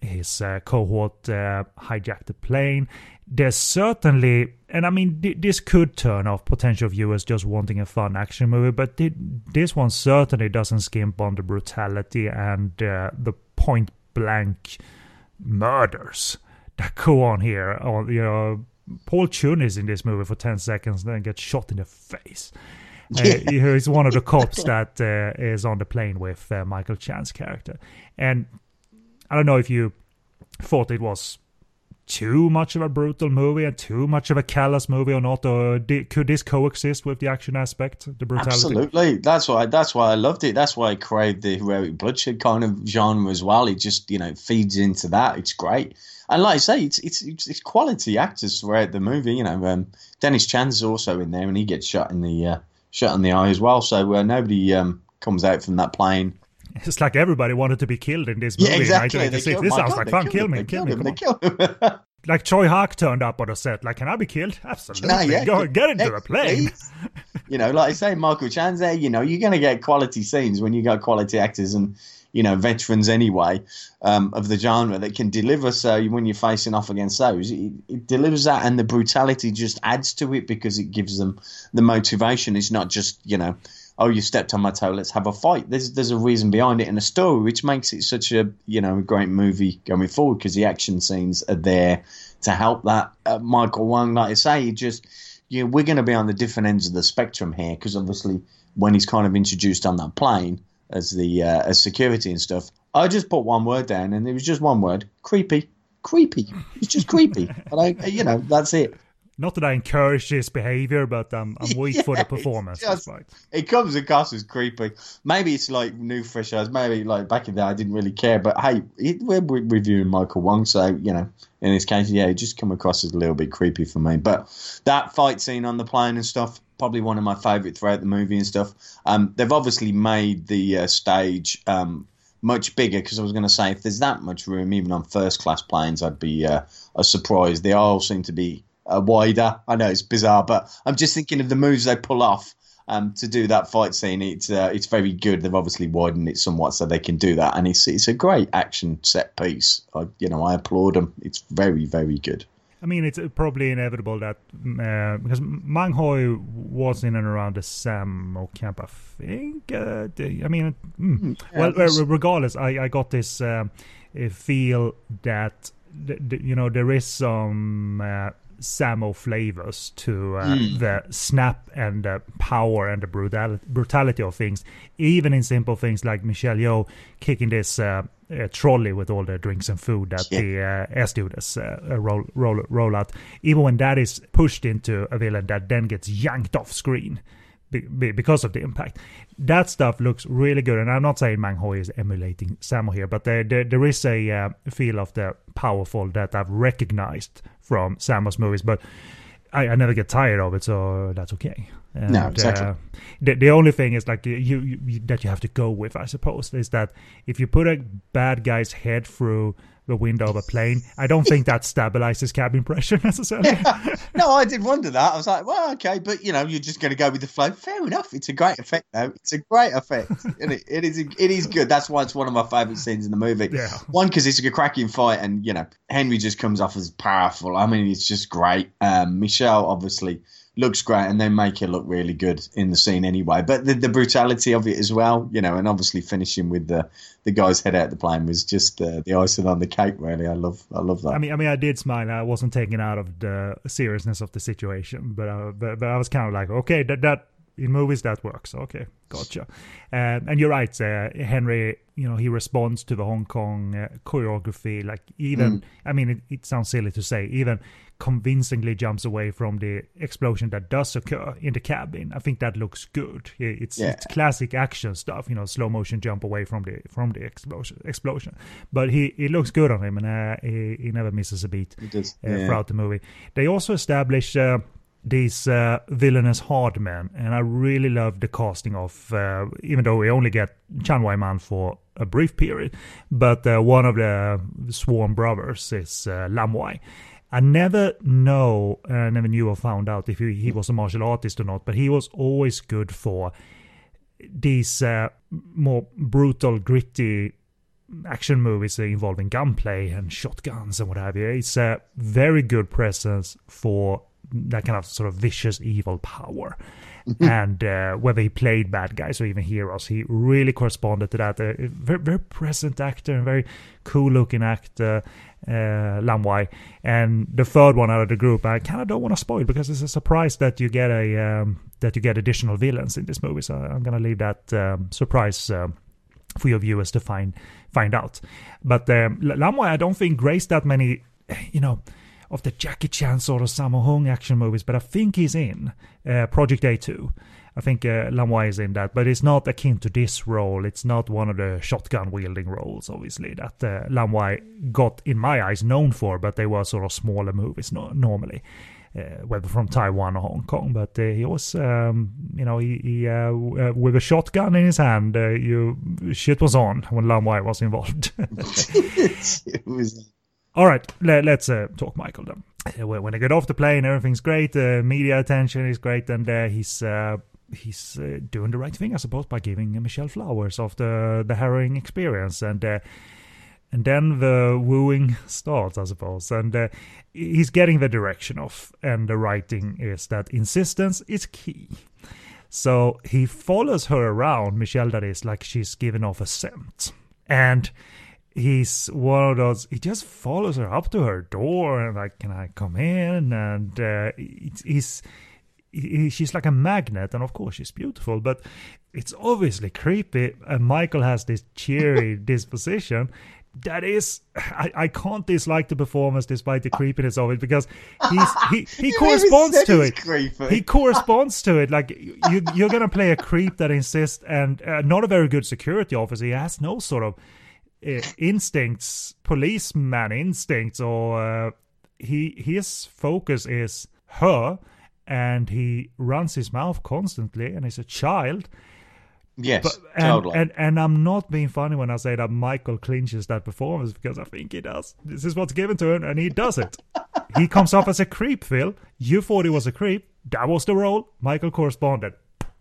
his uh, cohort uh, hijacked the plane there's certainly, and I mean, this could turn off potential viewers just wanting a fun action movie, but this one certainly doesn't skimp on the brutality and uh, the point blank murders that go on here. Or, you know, Paul Chun is in this movie for 10 seconds, and then gets shot in the face. Uh, he's one of the cops that uh, is on the plane with uh, Michael Chan's character. And I don't know if you thought it was too much of a brutal movie and too much of a callous movie or not? Or could this coexist with the action aspect, the brutality? Absolutely. That's why. That's why I loved it. That's why I craved the heroic bloodshed kind of genre as well. It just you know feeds into that. It's great. And like I say, it's it's it's, quality actors throughout the movie. You know, um, Dennis Chan's also in there, and he gets shot in the uh, shot in the eye as well. So uh, nobody um, comes out from that plane it's like everybody wanted to be killed in this movie. Yeah, exactly. This sounds God, like fun. Kill me, kill me, him, kill me. like Tsui Hark turned up on the set. Like, can I be killed? Absolutely. No, yeah. Go get into a plane. you know, like I say, Michael Chan's there. You know, you're going to get quality scenes when you got quality actors and you know veterans anyway um, of the genre that can deliver. So when you're facing off against those, it, it, delivers that, and the brutality just adds to it because it gives them the motivation. It's not just you know oh, you stepped on my toe, let's have a fight. There's there's a reason behind it in a story, which makes it such a you know great movie going forward because the action scenes are there to help that. Uh, Michael Wong, like I say, just you know, we're going to be on the different ends of the spectrum here because obviously when he's kind of introduced on that plane as the uh, as security and stuff, I just put one word down and it was just one word: creepy. Creepy. It's just creepy. but I, you know, that's it. Not that I encourage this behavior, but um, I'm weak yeah, for the performance. Just, it comes across as creepy. Maybe it's like new fresh eyes. Maybe like back in there, I didn't really care. But hey, it, we're reviewing Michael Wong, so you know, in this case, yeah, it just come across as a little bit creepy for me. But that fight scene on the plane and stuff, probably one of my favourite throughout the movie and stuff. Um, they've obviously made the uh, stage um, much bigger because I was going to say if there's that much room, even on first class planes, I'd be uh, a surprise. They all seem to be uh, wider. I know it's bizarre, but I'm just thinking of the moves they pull off um, to do that fight scene. It's uh, it's very good. They've obviously widened it somewhat so they can do that, and it's it's a great action set piece. I, you know, I applaud them. It's very very good. I mean, it's probably inevitable that uh, because Mang Hoi was in and around the Sammo camp, I think. Uh, I mean, mm. Well, regardless, I, I got this um, feel that you know there is some uh, Sammo flavors to uh, mm. the snap and the power and the brutal- brutality of things, even in simple things like Michelle Yeoh kicking this uh, uh, trolley with all the drinks and food that yeah. the uh, air stewardess uh, roll, roll, roll out. Even when that is pushed into a villain that then gets yanked off screen because of the impact. That stuff looks really good, and I'm not saying Mang Hoi is emulating Sammo here, but there there, there is a uh, feel of the powerful that I've recognized from Sammo's movies, but I, I, never get tired of it, so that's okay. And, no, exactly. Uh, the, the only thing is like you, you, you, that you have to go with, I suppose, is that if you put a bad guy's head through the window of a plane. I don't think that stabilizes cabin pressure necessarily. no, I did wonder that. I was like, well, okay, but you know, you're just going to go with the flow. Fair enough. It's a great effect, though. It's a great effect. it, it is. It is good. That's why it's one of my favorite scenes in the movie. Yeah. One because it's a cracking fight, and you know, Henry just comes off as powerful. I mean, it's just great. Um, Michelle obviously looks great, and they make it look really good in the scene anyway. But the, the brutality of it as well, you know, and obviously finishing with the the guy's head out the plane was just uh, the icing on the cake. Really, I love I love that. I mean, I mean, I did smile. I wasn't taken out of the seriousness of the situation, but uh, but, but I was kind of like, okay, that that in movies that works. Okay, gotcha. Um, and you're right, uh, Henry. You know, he responds to the Hong Kong uh, choreography. Like even, mm. I mean, it, it, sounds silly to say, even convincingly jumps away from the explosion that does occur in the cabin. I think that looks good. It's yeah. it's classic action stuff. You know, slow motion jump away from the from the explosion. Explosion, but he it looks good on him, and uh, he, he never misses a beat uh, yeah. throughout the movie. They also establish uh, these uh, villainous hard men, and I really love the casting of, uh, even though we only get Chan Wai Man for a brief period, but uh, one of the sworn brothers is uh, Lam Wai. I never know, I never knew or found out if he, he, was a martial artist or not, but he was always good for these uh, more brutal, gritty action movies involving gunplay and shotguns and what have you. It's a very good presence for that kind of sort of vicious evil power. Mm-hmm. and uh, whether he played bad guys or even heroes, he really corresponded to that. A uh, very, very present actor and very cool looking actor, uh, Lam Wai. And the third one out of the group, I kind of don't want to spoil because it's a surprise that you get a um, that you get additional villains in this movie. So I'm gonna leave that um, surprise. Um, for your viewers to find find out, but um, Lam Wai, I don't think graced that many, you know, of the Jackie Chan sort of Sammo Hung action movies, but I think he's in uh, Project A2. I think uh, Lam Wai is in that, but it's not akin to this role. It's not one of the shotgun wielding roles, obviously, that uh, Lam Wai got, in my eyes, known for, but they were sort of smaller movies no- normally. Uh, whether from Taiwan or Hong Kong, but uh, he was, um, you know, he, he uh, uh with a shotgun in his hand, uh, you shit was on when Lam Wai was involved. it was all right, let, us uh, talk Michael then. Uh, when I get off the plane, everything's great. Uh, media attention is great, and uh, he's uh, he's uh, doing the right thing, I suppose, by giving Michelle flowers after the harrowing experience, and and then the wooing starts, I suppose, and he's getting the direction of, and the writing is that insistence is key. So he follows her around, Michelle, that is, like she's giving off a scent, and he's one of those he just follows her up to her door and like can i come in? And uh, he's he, she's like a magnet and of course she's beautiful but it's obviously creepy. And michael has this cheery disposition that is I, I can't dislike the performance despite the creepiness of it because he's he, he corresponds to it. creepy. he corresponds to it. Like you you're gonna play a creep that insists and uh, not a very good security officer. He has no sort of instincts, policeman instincts, or uh, he his focus is her, and he runs his mouth constantly, and he's a child. Yes, but, and. And, and I'm not being funny when I say that Michael clinches that performance because I think he does. This is what's given to him, and he does it. he comes off as a creep, Phil. You thought he was a creep. That was the role. Michael corresponded.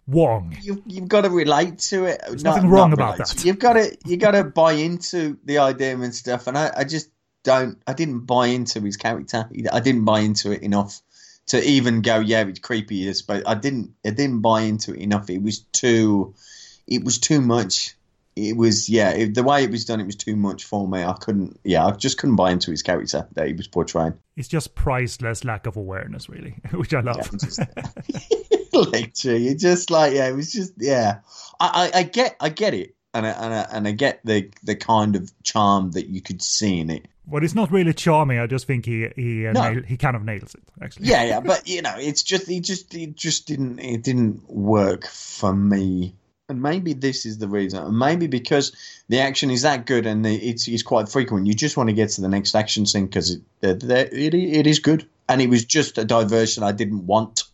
Wong. You, you've got to relate to it. There's not, nothing wrong about that. You've got to you got to buy into the idea and stuff. And I, I just don't. I didn't buy into his character. I didn't buy into it enough to even go. Yeah, it's creepy. This, but I didn't. I didn't buy into it enough. It was too. It was too much. It was yeah. It, the way it was done, it was too much for me. I couldn't. Yeah, I just couldn't buy into his character that he was portraying. It's just priceless lack of awareness, really, which I love. Yeah, lecture. You just like yeah, it was just yeah. I, I, I get I get it, and I, and I, and I get the the kind of charm that you could see in it. Well, it's not really charming. I just think he he uh, no. nail, he kind of nails it. Actually, yeah, yeah. But you know, it's just he just it just didn't it didn't work for me. And maybe this is the reason. Maybe because the action is that good and the, it's, it's quite frequent. You just want to get to the next action scene because it, it, it is good. And it was just a diversion I didn't want.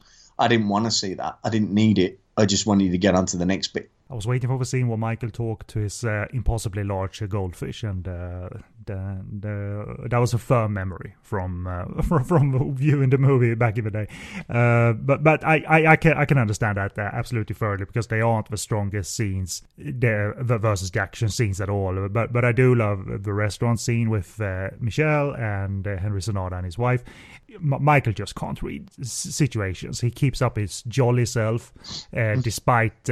I didn't want to see that. I didn't need it. I just wanted to get on to the next bit. I was waiting for the scene where Michael talked to his uh, impossibly large goldfish, and uh, the, the, that was a firm memory from uh, from, from viewing the movie back in the day. Uh, but but I, I, I, can I can understand that uh, absolutely thoroughly because they aren't the strongest scenes the, the versus the action scenes at all. But but I do love the restaurant scene with uh, Michelle and Henry Sanada and his wife. M- Michael just can't read situations. He keeps up his jolly self despite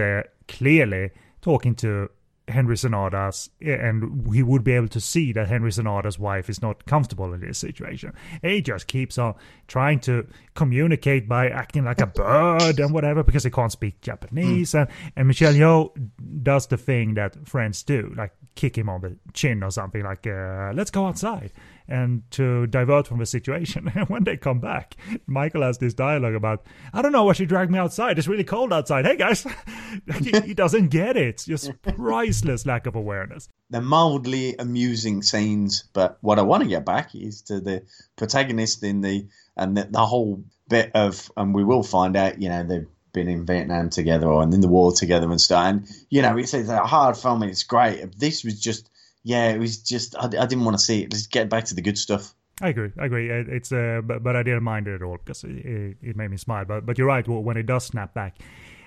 clearly talking to Henry Sanada's, and he would be able to see that Henry Sanada's wife is not comfortable in this situation. He just keeps on trying to communicate by acting like a bird and whatever because he can't speak Japanese. Mm. And, and Michelle Yeoh does the thing that friends do, like kick him on the chin or something, like, uh, let's go outside and to divert from the situation. And when they come back, Michael has this dialogue about, I don't know why she dragged me outside. It's really cold outside. Hey guys, he, he, doesn't get it. Just priceless lack of awareness. They're mildly amusing scenes, but what I want to get back is to the protagonist in the and the, the whole bit of, and we will find out, you know, they've been in Vietnam together or in the war together and stuff. And you know, it's, it's a hard film and it's great. This was just yeah, it was just I, I didn't want to see it. Let's get back to the good stuff. I agree. I agree. It's uh, but, but I didn't mind it at all because it, it made me smile. But but you're right. When it does snap back,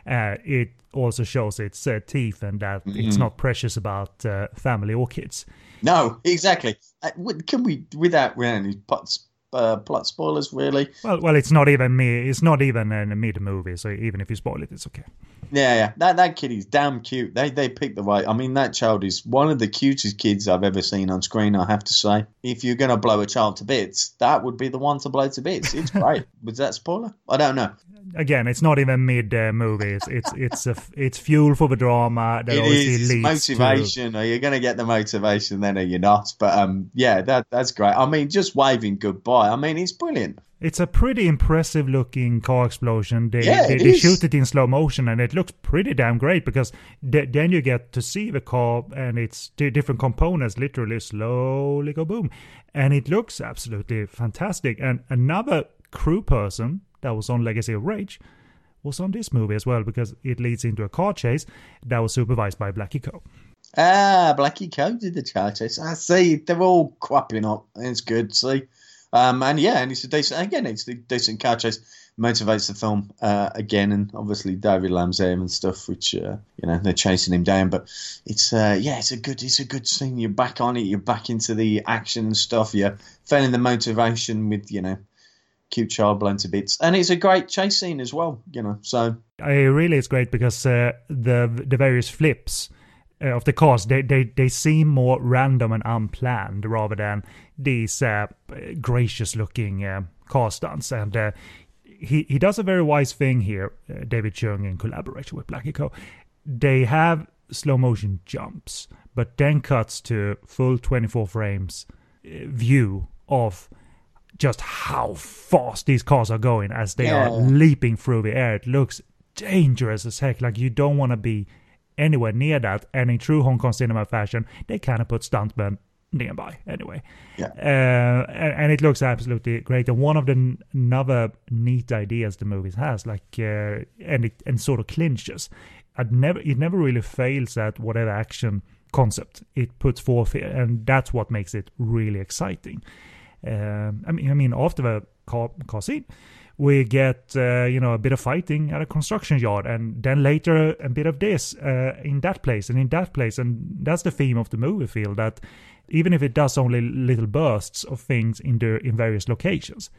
uh, it also shows its uh, teeth and that mm-hmm. it's not precious about uh, family or kids. No, exactly. Uh, can we without any pots uh, plot spoilers, really. Well, well, it's not even me. It's not even a mid movie, so even if you spoil it, it's okay. Yeah, yeah. That that kid is damn cute. They they picked the right. I mean, that child is one of the cutest kids I've ever seen on screen. I have to say, if you're gonna blow a child to bits, that would be the one to blow to bits. It's great. Was that spoiler? I don't know again, it's not even mid uh, movie. It's it's it's a, it's fuel for the drama. That it is motivation. To... Are you going to get the motivation then, or you're not? But um, yeah, that that's great. I mean, just waving goodbye. I mean, it's brilliant. It's a pretty impressive looking car explosion. They, yeah, they, they shoot it in slow motion and it looks pretty damn great because th- then you get to see the car and its different components literally slowly go boom. And it looks absolutely fantastic. And another crew person that was on Legacy of Rage was on this movie as well because it leads into a car chase that was supervised by Blackie Ko. Ah, Blackie Ko did the car chase. I see. They're all quapping up. It's good. See, um, and yeah, and it's a decent. Again, it's a decent car chase. Motivates the film uh, again, and obviously David Lam's there and stuff, which uh, you know they're chasing him down. But it's uh, yeah, it's a good, it's a good scene. You're back on it. You're back into the action and stuff. You're feeling the motivation with you know cute child blown to bits, and it's a great chase scene as well. You know, so I really it's great because uh, the the various flips uh, of the cars they, they they seem more random and unplanned rather than these uh, gracious looking uh, car stunts and. Uh, he, he does a very wise thing here, uh, David Chung, in collaboration with Blackie Ko. They have slow motion jumps, but then cuts to full 24 frames view of just how fast these cars are going as they yeah. are leaping through the air. It looks dangerous as heck. Like you don't want to be anywhere near that. And in true Hong Kong cinema fashion, they kind of put stuntmen nearby anyway. Yeah. Uh, and, and, it looks absolutely great. And one of the another neat ideas the movie has, like, uh, and it and sort of clinches. I'd never, it never really fails at whatever action concept it puts forth here, and that's what makes it really exciting. Um, I mean, I mean, after the car, car scene, we get uh, you know a bit of fighting at a construction yard, and then later a bit of this uh, in that place and in that place, and that's the theme of the movie. Feel that even if it does only little bursts of things in the in various locations,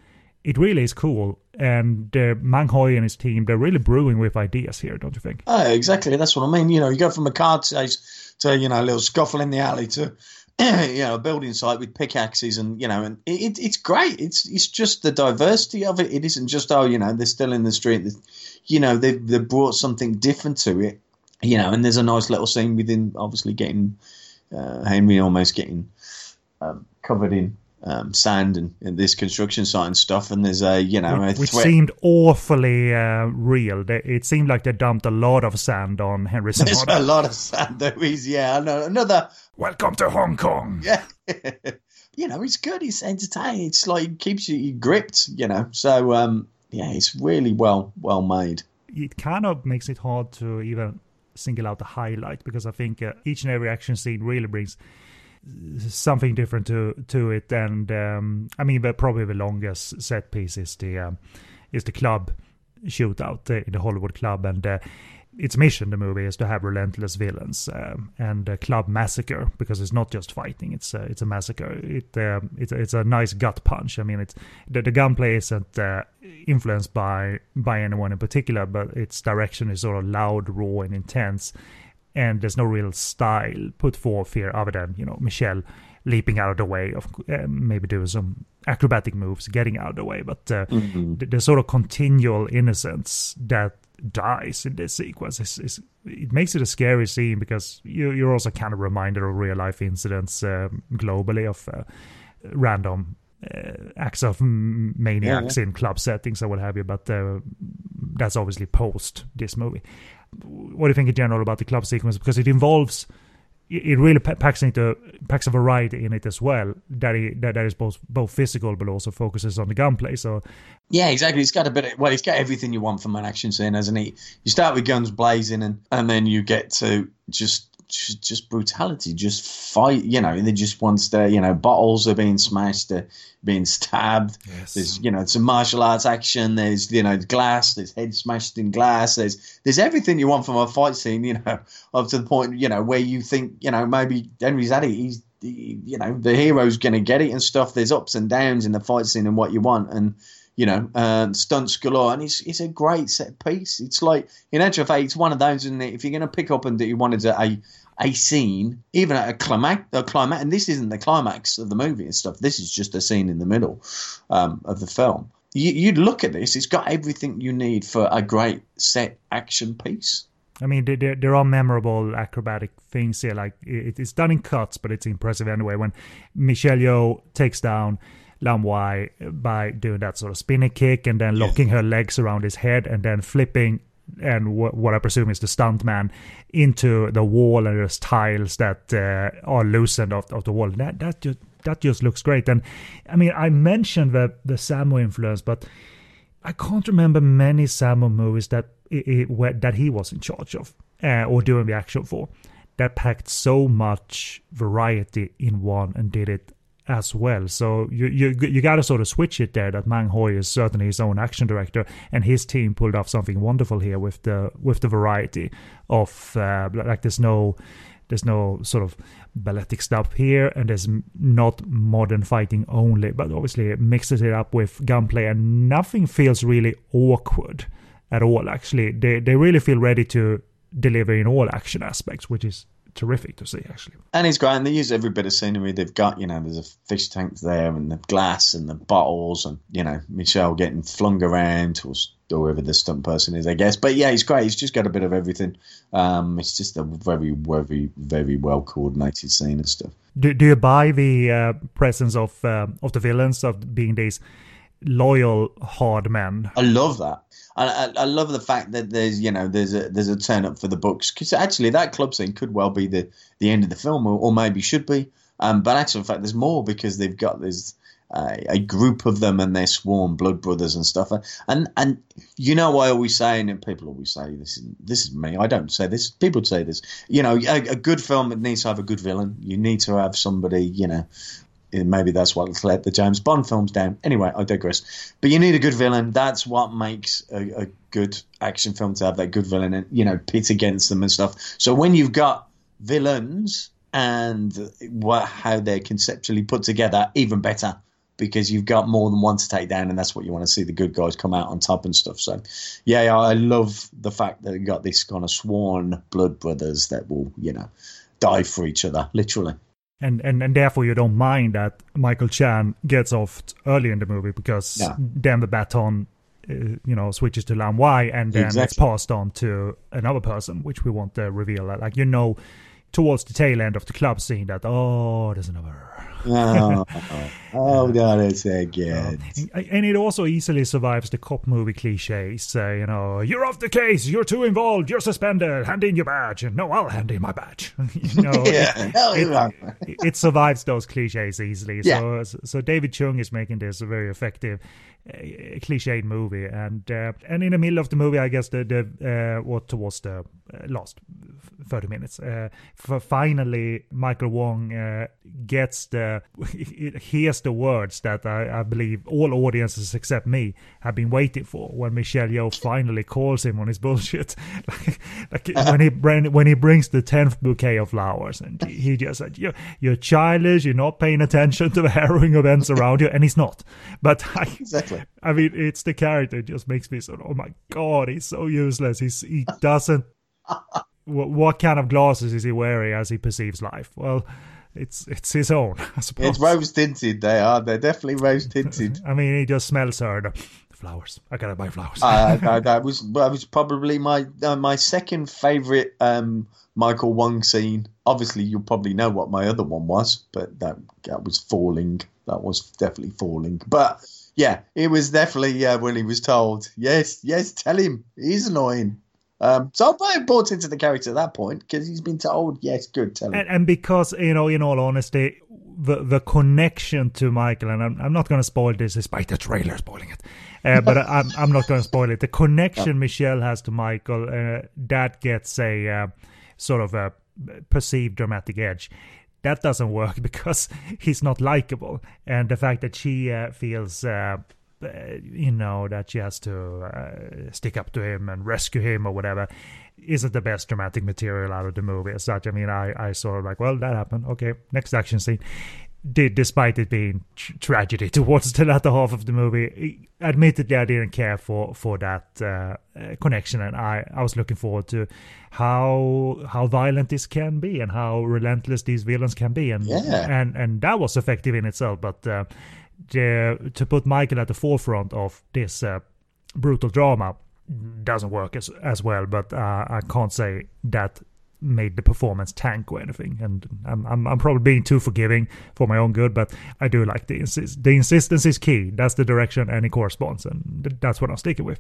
it really is cool. And uh, Mang Hoi and his team, they're really brewing with ideas here, don't you think? Oh, exactly. That's what I mean. You know, you go from a car chase to, you know, a little scuffle in the alley to you know, a building site with pickaxes and you know, and it, it's great. It's it's just the diversity of it. It isn't just oh, you know, they're still in the street. You know, they've, they brought something different to it. You know, and there's a nice little scene within, obviously getting uh, Henry almost getting um, covered in um, sand and, and, this construction site and stuff. And there's a you know which, which seemed awfully uh, real. It seemed like they dumped a lot of sand on Henry There's a lot of sand. There is, yeah. Another welcome to Hong Kong. Yeah. you know, it's good. It's entertaining. It's like it keeps you gripped. You know, so um, yeah, it's really well well made. It kind of makes it hard to even single out the highlight because I think uh, each and every action scene really brings something different to to it. And um, I mean, but probably the longest set piece is the um, is the club shootout uh, in the Hollywood club, and uh, its mission, the movie, is to have relentless villains um, and a club massacre because it's not just fighting; it's a, it's a massacre. It uh, it's it's a nice gut punch. I mean, it's the, the gunplay isn't uh, influenced by by anyone in particular, but its direction is sort of loud, raw, and intense. And there's no real style put forth here, other than you know Michelle leaping out of the way of uh, maybe doing some acrobatic moves, getting out of the way. But uh, mm-hmm. the, the, sort of continual innocence that dies in this sequence is, is, it makes it a scary scene because you, you're also kind of reminded of real life incidents uh, globally of uh, random uh, acts of maniacs yeah, yeah. in club settings or what have you. But uh, that's obviously post this movie. What do you think in general about the club sequence? Because it involves it really packs into packs a variety in it as well that it, that, that is both both physical but also focuses on the gunplay so. Yeah exactly. It's got a bit of, well it's got everything you want from an action scene hasn't it? You start with guns blazing and and then you get to just just, just brutality, just fight. You know, they just wants to. You know, bottles are being smashed, they're being stabbed. Yes. There's you know some martial arts action. There's you know glass. There's head smashed in glass. There's there's everything you want from a fight scene. You know, up to the point you know where you think you know maybe Henry Sanada he's you know the hero's going to get it and stuff. There's ups and downs in the fight scene and what you want and you know, uh, stunts galore, and it's it's a great set piece. It's like in actual fact, it's one of those, isn't it? If you're going to pick up and that you wanted a a scene, even at a climax, a climax, and this isn't the climax of the movie and stuff. This is just a scene in the middle um, of the film. You, would look at this; it's got everything you need for a great set action piece. I mean, there, there are memorable acrobatic things here. Like it, it's done in cuts, but it's impressive anyway. When Michelle Yeoh takes down Lam Wai by doing that sort of spinning kick and then locking yes. her legs around his head and then flipping and what I presume is the stuntman into the wall, and there's tiles that uh, are loosened off, off the wall. That that just that just looks great. And I mean, I mentioned the the Sammo influence, but I can't remember many Sammo movies that it, it, that he was in charge of uh, or doing the action for that packed so much variety in one and did it as well. So you you you got to sort of switch it there. That Mang Hoi is certainly his own action director, and his team pulled off something wonderful here with the with the variety of uh, like there's no there's no sort of balletic stuff here, and there's not modern fighting only, but obviously it mixes it up with gunplay, and nothing feels really awkward at all. Actually, they they really feel ready to deliver in all action aspects, which is terrific to see actually. And it's great, and they use every bit of scenery they've got. You know, there's a fish tank there, and the glass, and the bottles, and you know Michelle getting flung around, or whoever the stunt person is, I guess. But yeah, he's great. He's just got a bit of everything. Um, it's just a very, very, very well coordinated scene and stuff. Do, do you buy the uh, presence of uh, of the villains of being these loyal hard men? I love that. I, I, love the fact that there's you know there's a there's a turn up for the books because actually that club scene could well be the the end of the film or, or maybe should be. Um, but actually, in fact, there's more because they've got this uh, a group of them and they're sworn blood brothers and stuff. And and you know, I always say, and people always say this is this is me. I don't say this. People say this. You know, a, a good film needs to have a good villain. You need to have somebody, you know, maybe that's what let the James Bond films down. Anyway, I digress. But you need a good villain. That's what makes a, a good action film to have that good villain and you know pit against them and stuff. So when you've got villains and what how they're conceptually put together, even better because you've got more than one to take down, and that's what you want to see the good guys come out on top and stuff. So, yeah, I love the fact that you got this kind of sworn blood brothers that will, you know, die for each other, literally and and and therefore you don't mind that Michael Chan gets off early in the movie because yeah. then the baton, uh, you know, switches to Lam Wai and then exactly. it's passed on to another person, which we won't uh, reveal. Like you know, towards the tail end of the club scene, that oh, there's another oh, oh, God, it's a good. And it also easily survives the cop movie cliches. Uh, you know, you're off the case, you're too involved, you're suspended, hand in your badge. No, I'll hand in my badge. you know, yeah, it, it, it, survives those cliches easily. Yeah. So, so David Chung is making this a very effective a cliched movie, and uh, and in the middle of the movie, I guess the the uh, what towards the uh, last thirty minutes, uh, finally Michael Wong uh, gets the hears the words that I, I, believe all audiences except me have been waiting for when Michelle Yeoh finally calls him on his bullshit, like, like when he when he brings the tenth bouquet of flowers, and he just said, "You're you're childish, you're not paying attention to the harrowing events around you," and he's not, but I, exactly exactly. I mean, it's the character it just makes me sort of, oh my god, he's so useless. He's he doesn't. What, what kind of glasses is he wearing as he perceives life? Well, it's it's his own. I suppose. It's rose tinted. They are. They're definitely rose tinted. I mean, he just smells her. Flowers. I gotta buy flowers. uh, that, that, was that was probably my uh, my second favorite um, Michael Wong scene. Obviously, you'll probably know what my other one was, but that that was falling. That was definitely falling. But yeah, it was definitely uh, when he was told, yes, yes, tell him he's annoying. Um, so I'll put important to the character at that point because he's been told, yes, good, tell him. And, and, because you know, in all honesty, the the connection to Michael, and I'm, I'm not going to spoil this despite the trailer spoiling it, uh, but I'm I'm not going to spoil it. The connection Michelle has to Michael, uh, that gets a uh, sort of a perceived dramatic edge that doesn't work because he's not likable, and the fact that she uh, feels. Uh, you know that she has to uh, stick up to him and rescue him or whatever isn't the best dramatic material out of the movie as such. I mean, I, I sort of like, well, that happened. Okay, next action scene did, despite it being tragedy towards the latter half of the movie. Admittedly, I didn't care for for that uh, uh, connection, and I I was looking forward to how how violent this can be and how relentless these villains can be, and yeah. and and that was effective in itself. But uh, the, to put Michael at the forefront of this uh, brutal drama doesn't work as as well. But uh, I can't say that made the performance tank or anything. And I'm, I'm, I'm, probably being too forgiving for my own good, but I do like the insist. The insistence is key. That's the direction, and it corresponds, and that's what I'm sticking with.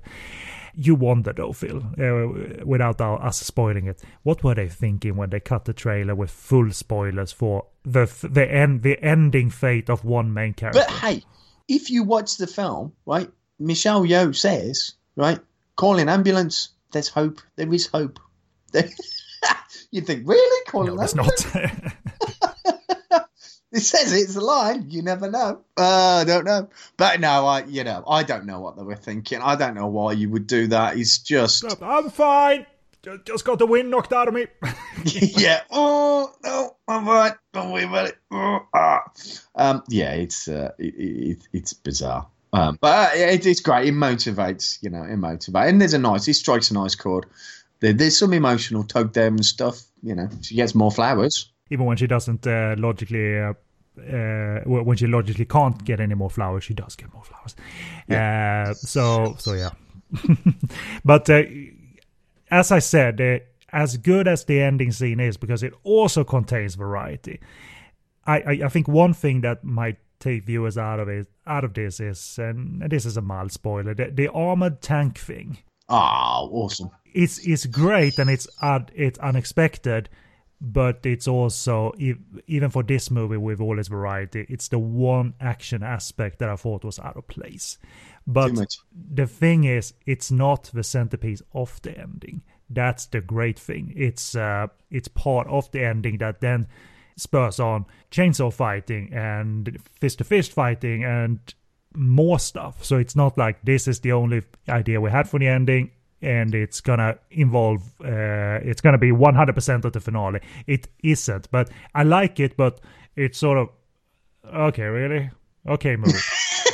You wonder though, Phil, uh, without us spoiling it, what were they thinking when they cut the trailer with full spoilers for the the end the ending fate of one main character? But hey, if you watch the film, right, Michelle Yeoh says, right, call an ambulance. There's hope. There is hope. you think, really? Call no, it's not. it says it's a line. You never know. Uh, I don't know. But no, I you know I don't know what they were thinking. I don't know why you would do that. It's just I'm fine. Just got the wind knocked out of me. yeah. Oh no, I'm fine. Don't worry about it. Oh, ah. Um. Yeah. It's uh. It, it, it's bizarre. Um. But uh, it, it's great. It motivates. You know. It motivates. And there's a nice. It strikes a nice chord there, there's some emotional tug there and stuff. You know, she gets more flowers. Even when she doesn't uh, logically, uh, uh, when she logically can't get any more flowers, she does get more flowers. Yeah. Uh, so, so yeah. but uh, as I said, uh, as good as the ending scene is, because it also contains variety. I, I, I think one thing that might take viewers out of it out of this is, and this is a mild spoiler, the, the armored tank thing. Ah, oh, awesome! it's it's great and it's uh, it's unexpected, but it's also even for this movie with all its variety, it's the one action aspect that I thought was out of place. But the thing is, it's not the centerpiece of the ending. That's the great thing. It's uh, it's part of the ending that then spurs on chainsaw fighting and fist to fist fighting and more stuff. So it's not like this is the only idea we had for the ending and it's gonna involve uh, it's gonna be 100% of the finale. It isn't but i like it but it's sort of okay really? Okay movie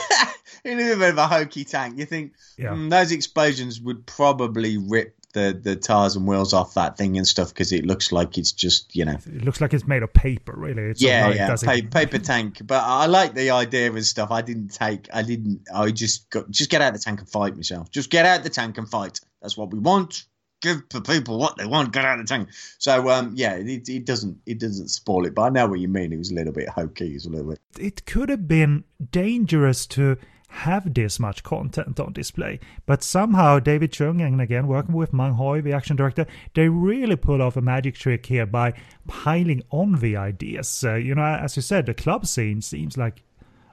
in a bit of a hokey tank. You think yeah. mm, those explosions would probably rip the the tires and wheels off that thing and stuff because it looks like it's just you know. It looks like it's made of paper really. It's yeah like, yeah pa- paper tank. But i like the idea of stuff. I didn't take i didn't i just got just get out of the tank and fight myself. Just get out of the tank and fight. That's what we want. Give the people what they want, get out of the tank. So um, yeah, it, it doesn't it doesn't spoil it, but I know what you mean. It was a little bit hokey, it was a little bit. It could have been dangerous to have this much content on display. But somehow David Chung, and again working with Mang Hoi, the action director, they really pull off a magic trick here by piling on the ideas. Uh, you know, as you said, the club scene seems like,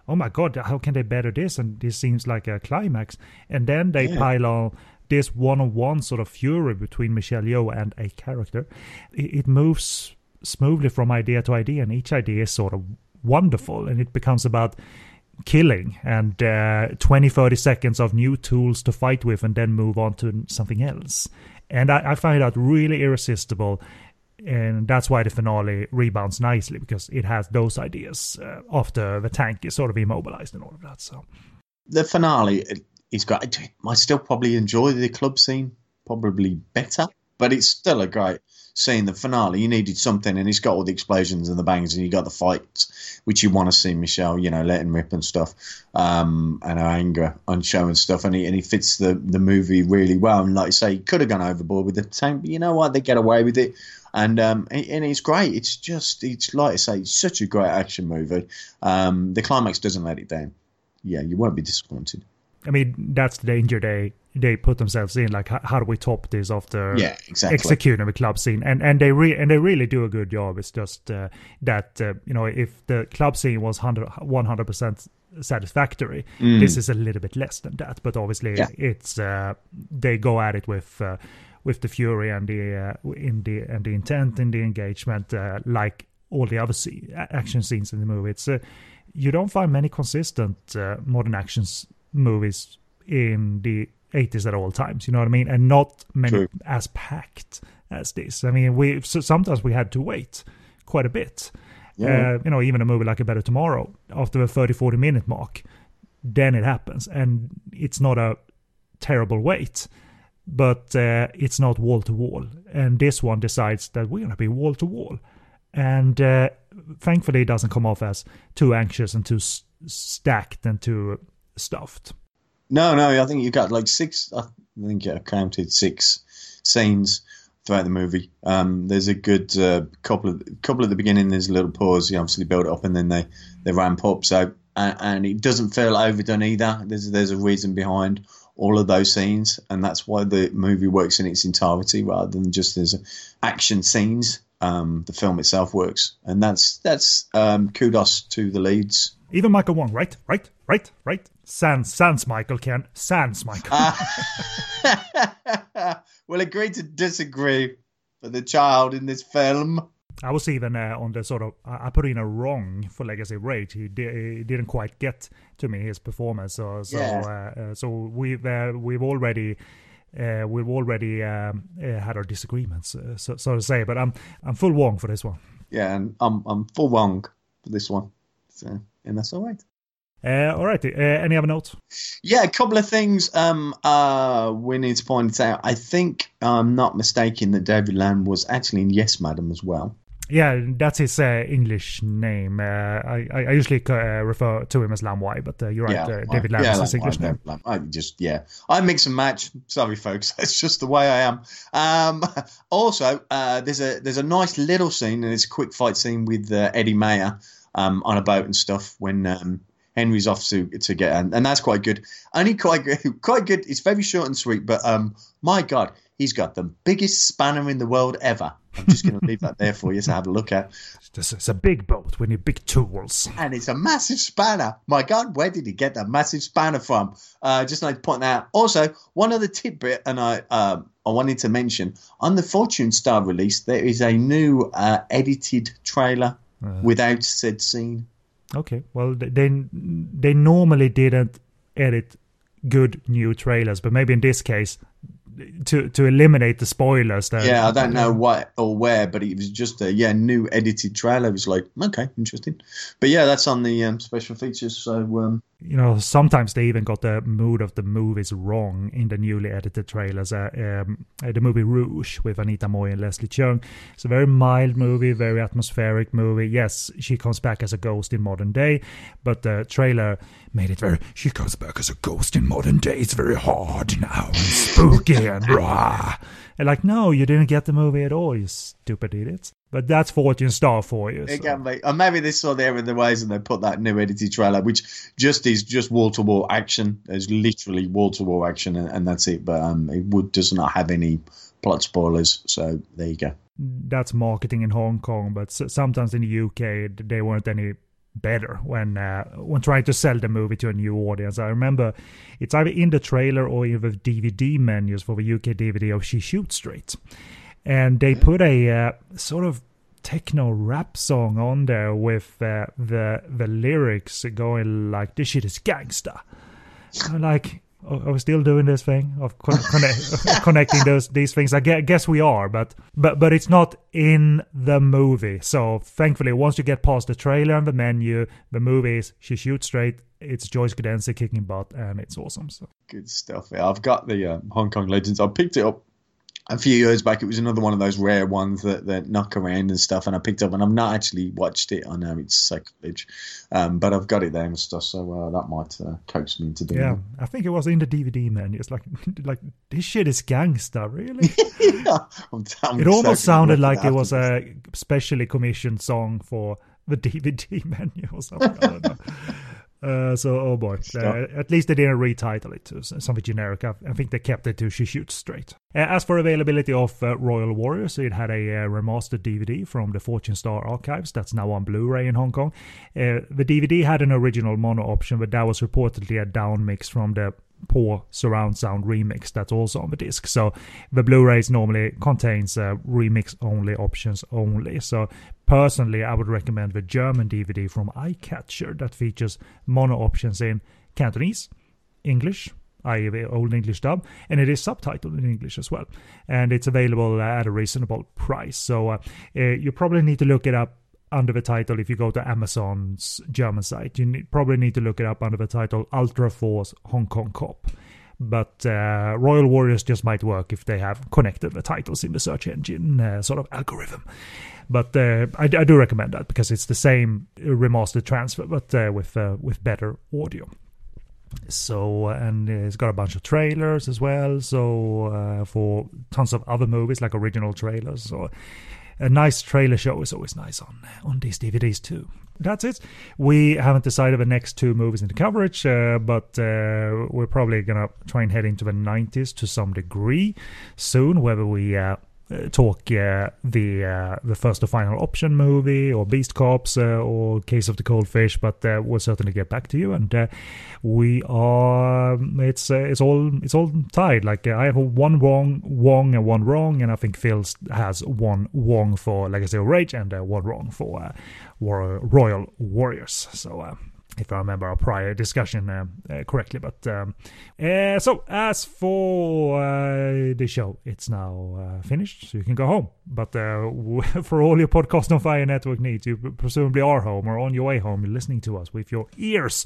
oh my god, how can they better this? And this seems like a climax. And then they yeah. pile on this one-on-one sort of fury between Michelle Yeoh and a character. It, it moves smoothly from idea to idea, and each idea is sort of wonderful, and it becomes about killing and uh, 20 30 seconds of new tools to fight with and then move on to something else. And I, I find that really irresistible and that's why the finale rebounds nicely because it has those ideas uh, after the tank is sort of immobilized and all of that so. The finale is great. I still probably enjoy the club scene probably better but it's still a great seeing the finale, you needed something, and it's got all the explosions and the bangs, and you got the fights, which you want to see Michelle, you know, letting rip and stuff, um, and her anger on show and stuff, and he and he fits the the movie really well. And like I say, he could have gone overboard with the tank, but you know what? They get away with it. And um, and it's great. It's just it's like I say, it's such a great action movie. Um, the climax doesn't let it down. Yeah, you won't be disappointed. I mean, that's the danger they they put themselves in. Like, how, how do we top this after yeah, exactly. executing the club scene? And and they re- and they really do a good job. It's just uh, that uh, you know if the club scene was 100 percent satisfactory, mm. this is a little bit less than that. But obviously, yeah. it's uh, they go at it with. Uh, with the fury and the uh, in the and the intent in the engagement, uh, like all the other see- action scenes in the movie, it's you don't find many consistent modern actions movies in the 80s at all times. You know what I mean? And not many True. as packed as this. I mean, we so sometimes we had to wait quite a bit. Yeah. Uh, you know, even a movie like A Better Tomorrow, after the 30, 40 minute mark, then it happens. And it's not a terrible wait, but uh, it's not wall to wall. And this one decides that we're going to be wall to wall. And uh, thankfully, it doesn't come off as too anxious and too s- stacked and too stuffed. No, no, I think you got like six. I think I counted six scenes throughout the movie. Um, there's a good uh, couple of couple at the beginning. There's a little pause. You obviously build it up, and then they they ramp up. So and, and, it doesn't feel overdone either. There's there's a reason behind all of those scenes, and that's why the movie works in its entirety rather than just as action scenes. Um, the film itself works, and that's that's um, kudos to the leads. Even Michael Wong, right, right, right, right. Sans, sans Michael Ken, sans Michael. Uh, we'll agree to disagree for the child in this film. I was even uh, on the sort of I put in a wrong for Legacy Rage. He, di- he didn't quite get to me his performance. So so yeah. uh, uh so we've uh, we've already. Uh, we've already um, uh, had our disagreements, so, so to say, but I'm I'm full Wong for this one. Yeah, and I'm I'm full Wong for this one, so and that's all right. Uh, all right. Uh, any other notes? Yeah, a couple of things um, uh, we need to point out. I think I'm not mistaken that David Lam was actually in Yes, Madam as well. Yeah, that's his uh, English name. Uh, I, I usually uh, refer to him as Lam Wai, but uh, you're right. Yeah, David Lam yeah, is his English name. Lam. I just yeah, I mix and match. Sorry, folks, that's just the way I am. Um, also, there's a there's a nice little scene, and it's a quick fight scene with Eddie Maher um, on a boat and stuff when um, Henry's off to to get and, and that's quite good. Only quite quite good. It's very short and sweet, but um, my God, he's got the biggest spanner in the world ever. I'm just going to leave that there for you to have a look at. It's a big boat with big tools, and it's a massive spanner. My God, where did he get that massive spanner from? Uh, just like to point that out. Also, one other tidbit, and I uh, I wanted to mention on the Fortune Star release, there is a new uh, edited trailer uh, without said scene. Okay, well they they normally didn't edit good new trailers, but maybe in this case to to eliminate the spoilers. Yeah, I don't know what or where, but it was just a yeah new edited trailer. It was like okay, interesting. But yeah, that's on the um, special features. So um, you know, sometimes they even got the mood of the movies wrong in the newly edited trailers. Uh, um, uh, the movie Rouge with Anita Mui and Leslie Cheung. It's a very mild movie, very atmospheric movie. Yes, she comes back as a ghost in modern day, but the trailer made it very. She comes back as a ghost in modern day. It's very hard now and spooky and rah. And like, no, you didn't get the movie at all, you stupid idiots. But that's Fortune Star for you. It so. can be. Or maybe they saw there in the ways and they put that new edited trailer, which just is just wall to wall action. It's literally wall to wall action, and, and that's it. But um, it would does not have any plot spoilers. So there you go. That's marketing in Hong Kong, but sometimes in the UK they weren't any better when uh, when trying to sell the movie to a new audience. I remember it's either in the trailer or in the DVD menus for the UK DVD of She Shoots Straight, and they put a uh, sort of techno rap song on there with uh, the the lyrics going like "This shit is gangsta." I'm like, are we still doing this thing of con- connect- connecting those these things? I guess we are, but but but it's not in the movie. So thankfully, once you get past the trailer and the menu, the movie is She Shoots Straight. It's Joyce Godenzi kicking butt, and it's awesome. So Good stuff. Yeah, I've got the um, Hong Kong Legends. I picked it up a few years back. It was another one of those rare ones that, that knock around and stuff, and I picked up, and I've not actually watched it. I know it's sacrilege, um, but I've got it there and stuff, so uh, that might uh, coax me into doing yeah, it. I think it was in the DVD menu. It's like like this shit is gangsta, really. yeah, I'm, I'm it almost sounded like it was a specially commissioned song for the DVD menu or something. I don't know. Uh, so, oh boy. Uh, at least they didn't retitle it to something generic. I, I think they kept it to She Shoots Straight. Uh, as for availability of uh, Royal Warriors, it had a uh, remastered DVD from the Fortune Star archives that's now on Blu ray in Hong Kong. Uh, the DVD had an original mono option, but that was reportedly a down mix from the poor surround sound remix that's also on the disc. So the Blu-rays normally contains uh, remix only options only. So personally, I would recommend the German DVD from Eyecatcher that features mono options in Cantonese, English, i.e. the old English dub, and it is subtitled in English as well. And it's available at a reasonable price. So uh, uh, you probably need to look it up under the title if you go to Amazon's German site. You need, probably need to look it up under the title Ultra Force Hong Kong Cop. But uh, Royal Warriors just might work if they have connected the titles in the search engine uh, sort of algorithm. But uh, I, I, do recommend that because it's the same remastered transfer, but uh, with uh, with better audio. So and it's got a bunch of trailers as well. So uh, for tons of other movies like original trailers. So a nice trailer show is always nice on on these DVDs too. That's it. We haven't decided the next two movies in the coverage, uh, but uh, we're probably gonna try and head into the 90s to some degree soon, whether we uh, Eh, talk uh, the uh, the first to final option movie or Beast Cops uh, or Case of the Cold Fish, but we'll certainly get back to you. And we are it's it's all it's all tied. Like I have one wrong wrong, and one wrong, and I think Phil has one wrong for Legacy of Rage and one wrong for War- Royal Warriors. So if I remember our prior discussion uh, uh, correctly. But um, uh, so as for the show, it's now finished, so you can go home. But for all your podcast on Fire Network needs, you presumably are home or on your way home, listening to us with your ears.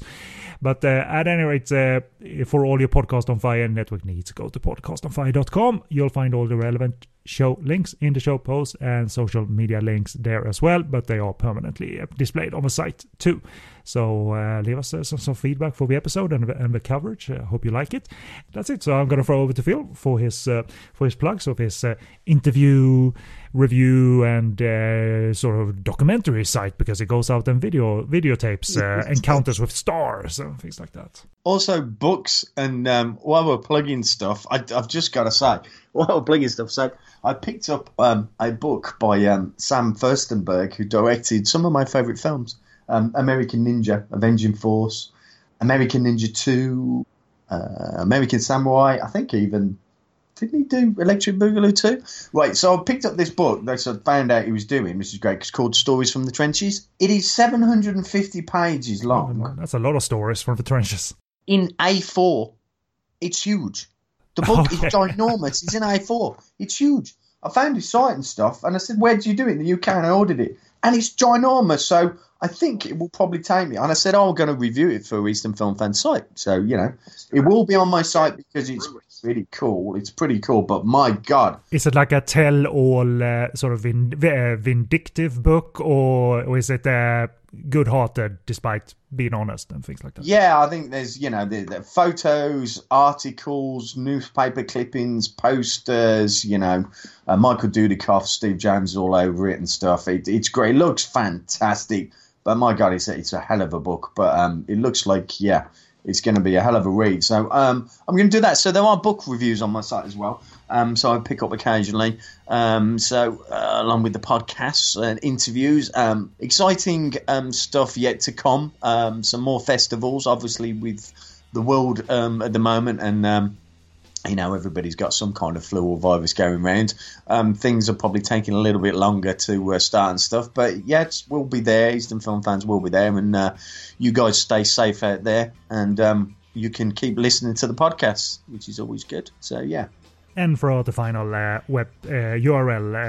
But at any rate, for all your podcast on Fire Network needs, go to podcastonfire.com. You'll find all the relevant show links in the show post and social media links there as well, but they are permanently displayed on the site too. So uh, leave us uh, some, some, feedback for the episode and, and the coverage. I uh, hope you like it. That's it. So I'm going to throw over to Phil for his uh, for his plugs of his uh, interview, review, and uh, sort of documentary site because he goes out and video videotapes encounters with stars and things like that. Also, books and um, while we're plugging stuff, I, have just got to say, while we're plugging stuff, so I picked up um, a book by um, Sam Firstenberg, who directed some of my favourite films um, American Ninja, Avenging Force, American Ninja 2, uh, American Samurai, I think even. Didn't he do Electric Boogaloo too? Right, so I picked up this book that I found out he was doing, which is great. It's called Stories from the Trenches. It is 750 pages long. Oh, that's a lot of stories from the trenches. In A4. It's huge. The book okay. is ginormous. It's in A4. It's huge. I found his site and stuff, and I said, "Where do you do it in the UK?" And I ordered it, and it's ginormous. So I think it will probably take me. And I said, "Oh, I'm going to review it for Eastern Film Fan site." So you know, it will be on my site because it's really cool. It's pretty cool, but my god, is it like a tell-all uh, sort of vin- uh, vindictive book, or, or is it a good-hearted despite being honest and things like that. Yeah, I think there's you know the, the photos, articles, newspaper clippings, posters. You know, uh, Michael Dudikoff, Steve James all over it and stuff. It, it's great. It looks fantastic. But my God, it's a, it's a hell of a book. But um, it looks like yeah, it's going to be a hell of a read. So um, I'm going to do that. So there are book reviews on my site as well. Um, so I pick up occasionally. Um, so uh, along with the podcasts and interviews, um, exciting um, stuff yet to come. Um, some more festivals, obviously with the world at the moment, and you know everybody's got some kind of flu or virus going around. things are probably taking a little bit longer to uh, start and stuff, but yeah, we'll be there. Eastern Film fans will be there, and uh, you guys stay safe out there, and you can keep listening to the podcast, which is always good. So yeah and for the final uh, web uh, URL uh,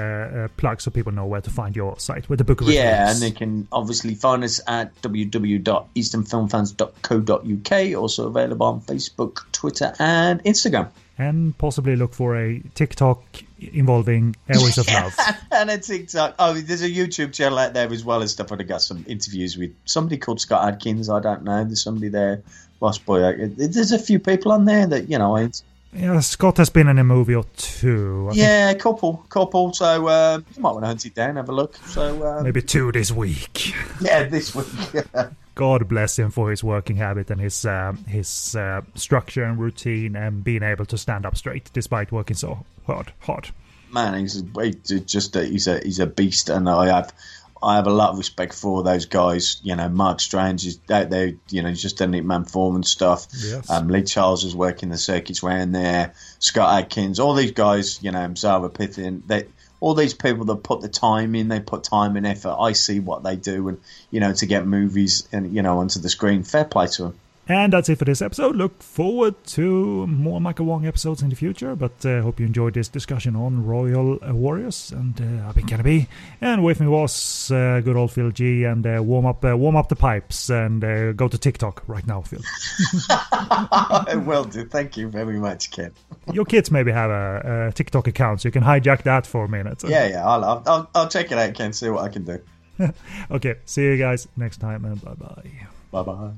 uh, plug so people know where to find your site with the book reviews. Yeah, and they can obviously find us at www.easternfilmfans.co.uk, also available on Facebook, Twitter, and Instagram. And possibly look for a TikTok involving Airways of Love. and a TikTok. Oh, there's a YouTube channel out there as well as stuff. I've got some interviews with somebody called Scott Adkins. I don't know. There's somebody there. Lost Boy. There's a few people on there that, you know, it's yeah, Scott has been in a movie or two. I yeah, think. couple, couple. So uh, you might want to hunt it down, have a look. So uh, maybe two this week. Yeah, this week. God bless him for his working habit and his uh, his uh, structure and routine and being able to stand up straight despite working so hard. Hard. Man, he's just a, he's a he's a beast, and I have I have a lot of respect for those guys. You know, Mark Strange is out there. You know, he's just done it, man, Foreman stuff. Yes. Um, Lee Charles is working the circuits around there. Scott Adkins, all these guys. You know, Zara Phythian. They all these people that put the time in, they put time and effort. I see what they do, and you know, to get movies and you know onto the screen. Fair play to them. And that's it for this episode. Look forward to more Michael Wong episodes in the future. But I uh, hope you enjoyed this discussion on Royal Warriors. And uh, I've been Kennedy. And with me was uh, good old Phil G. And uh, warm up uh, warm up the pipes and uh, go to TikTok right now, Phil. I will do. Thank you very much, Ken. Your kids maybe have a, a, TikTok account, so you can hijack that for a minute. Yeah, yeah. I'll, I'll, I'll check it out, Ken, see what I can do. okay. See you guys next time, and bye bye. Bye bye.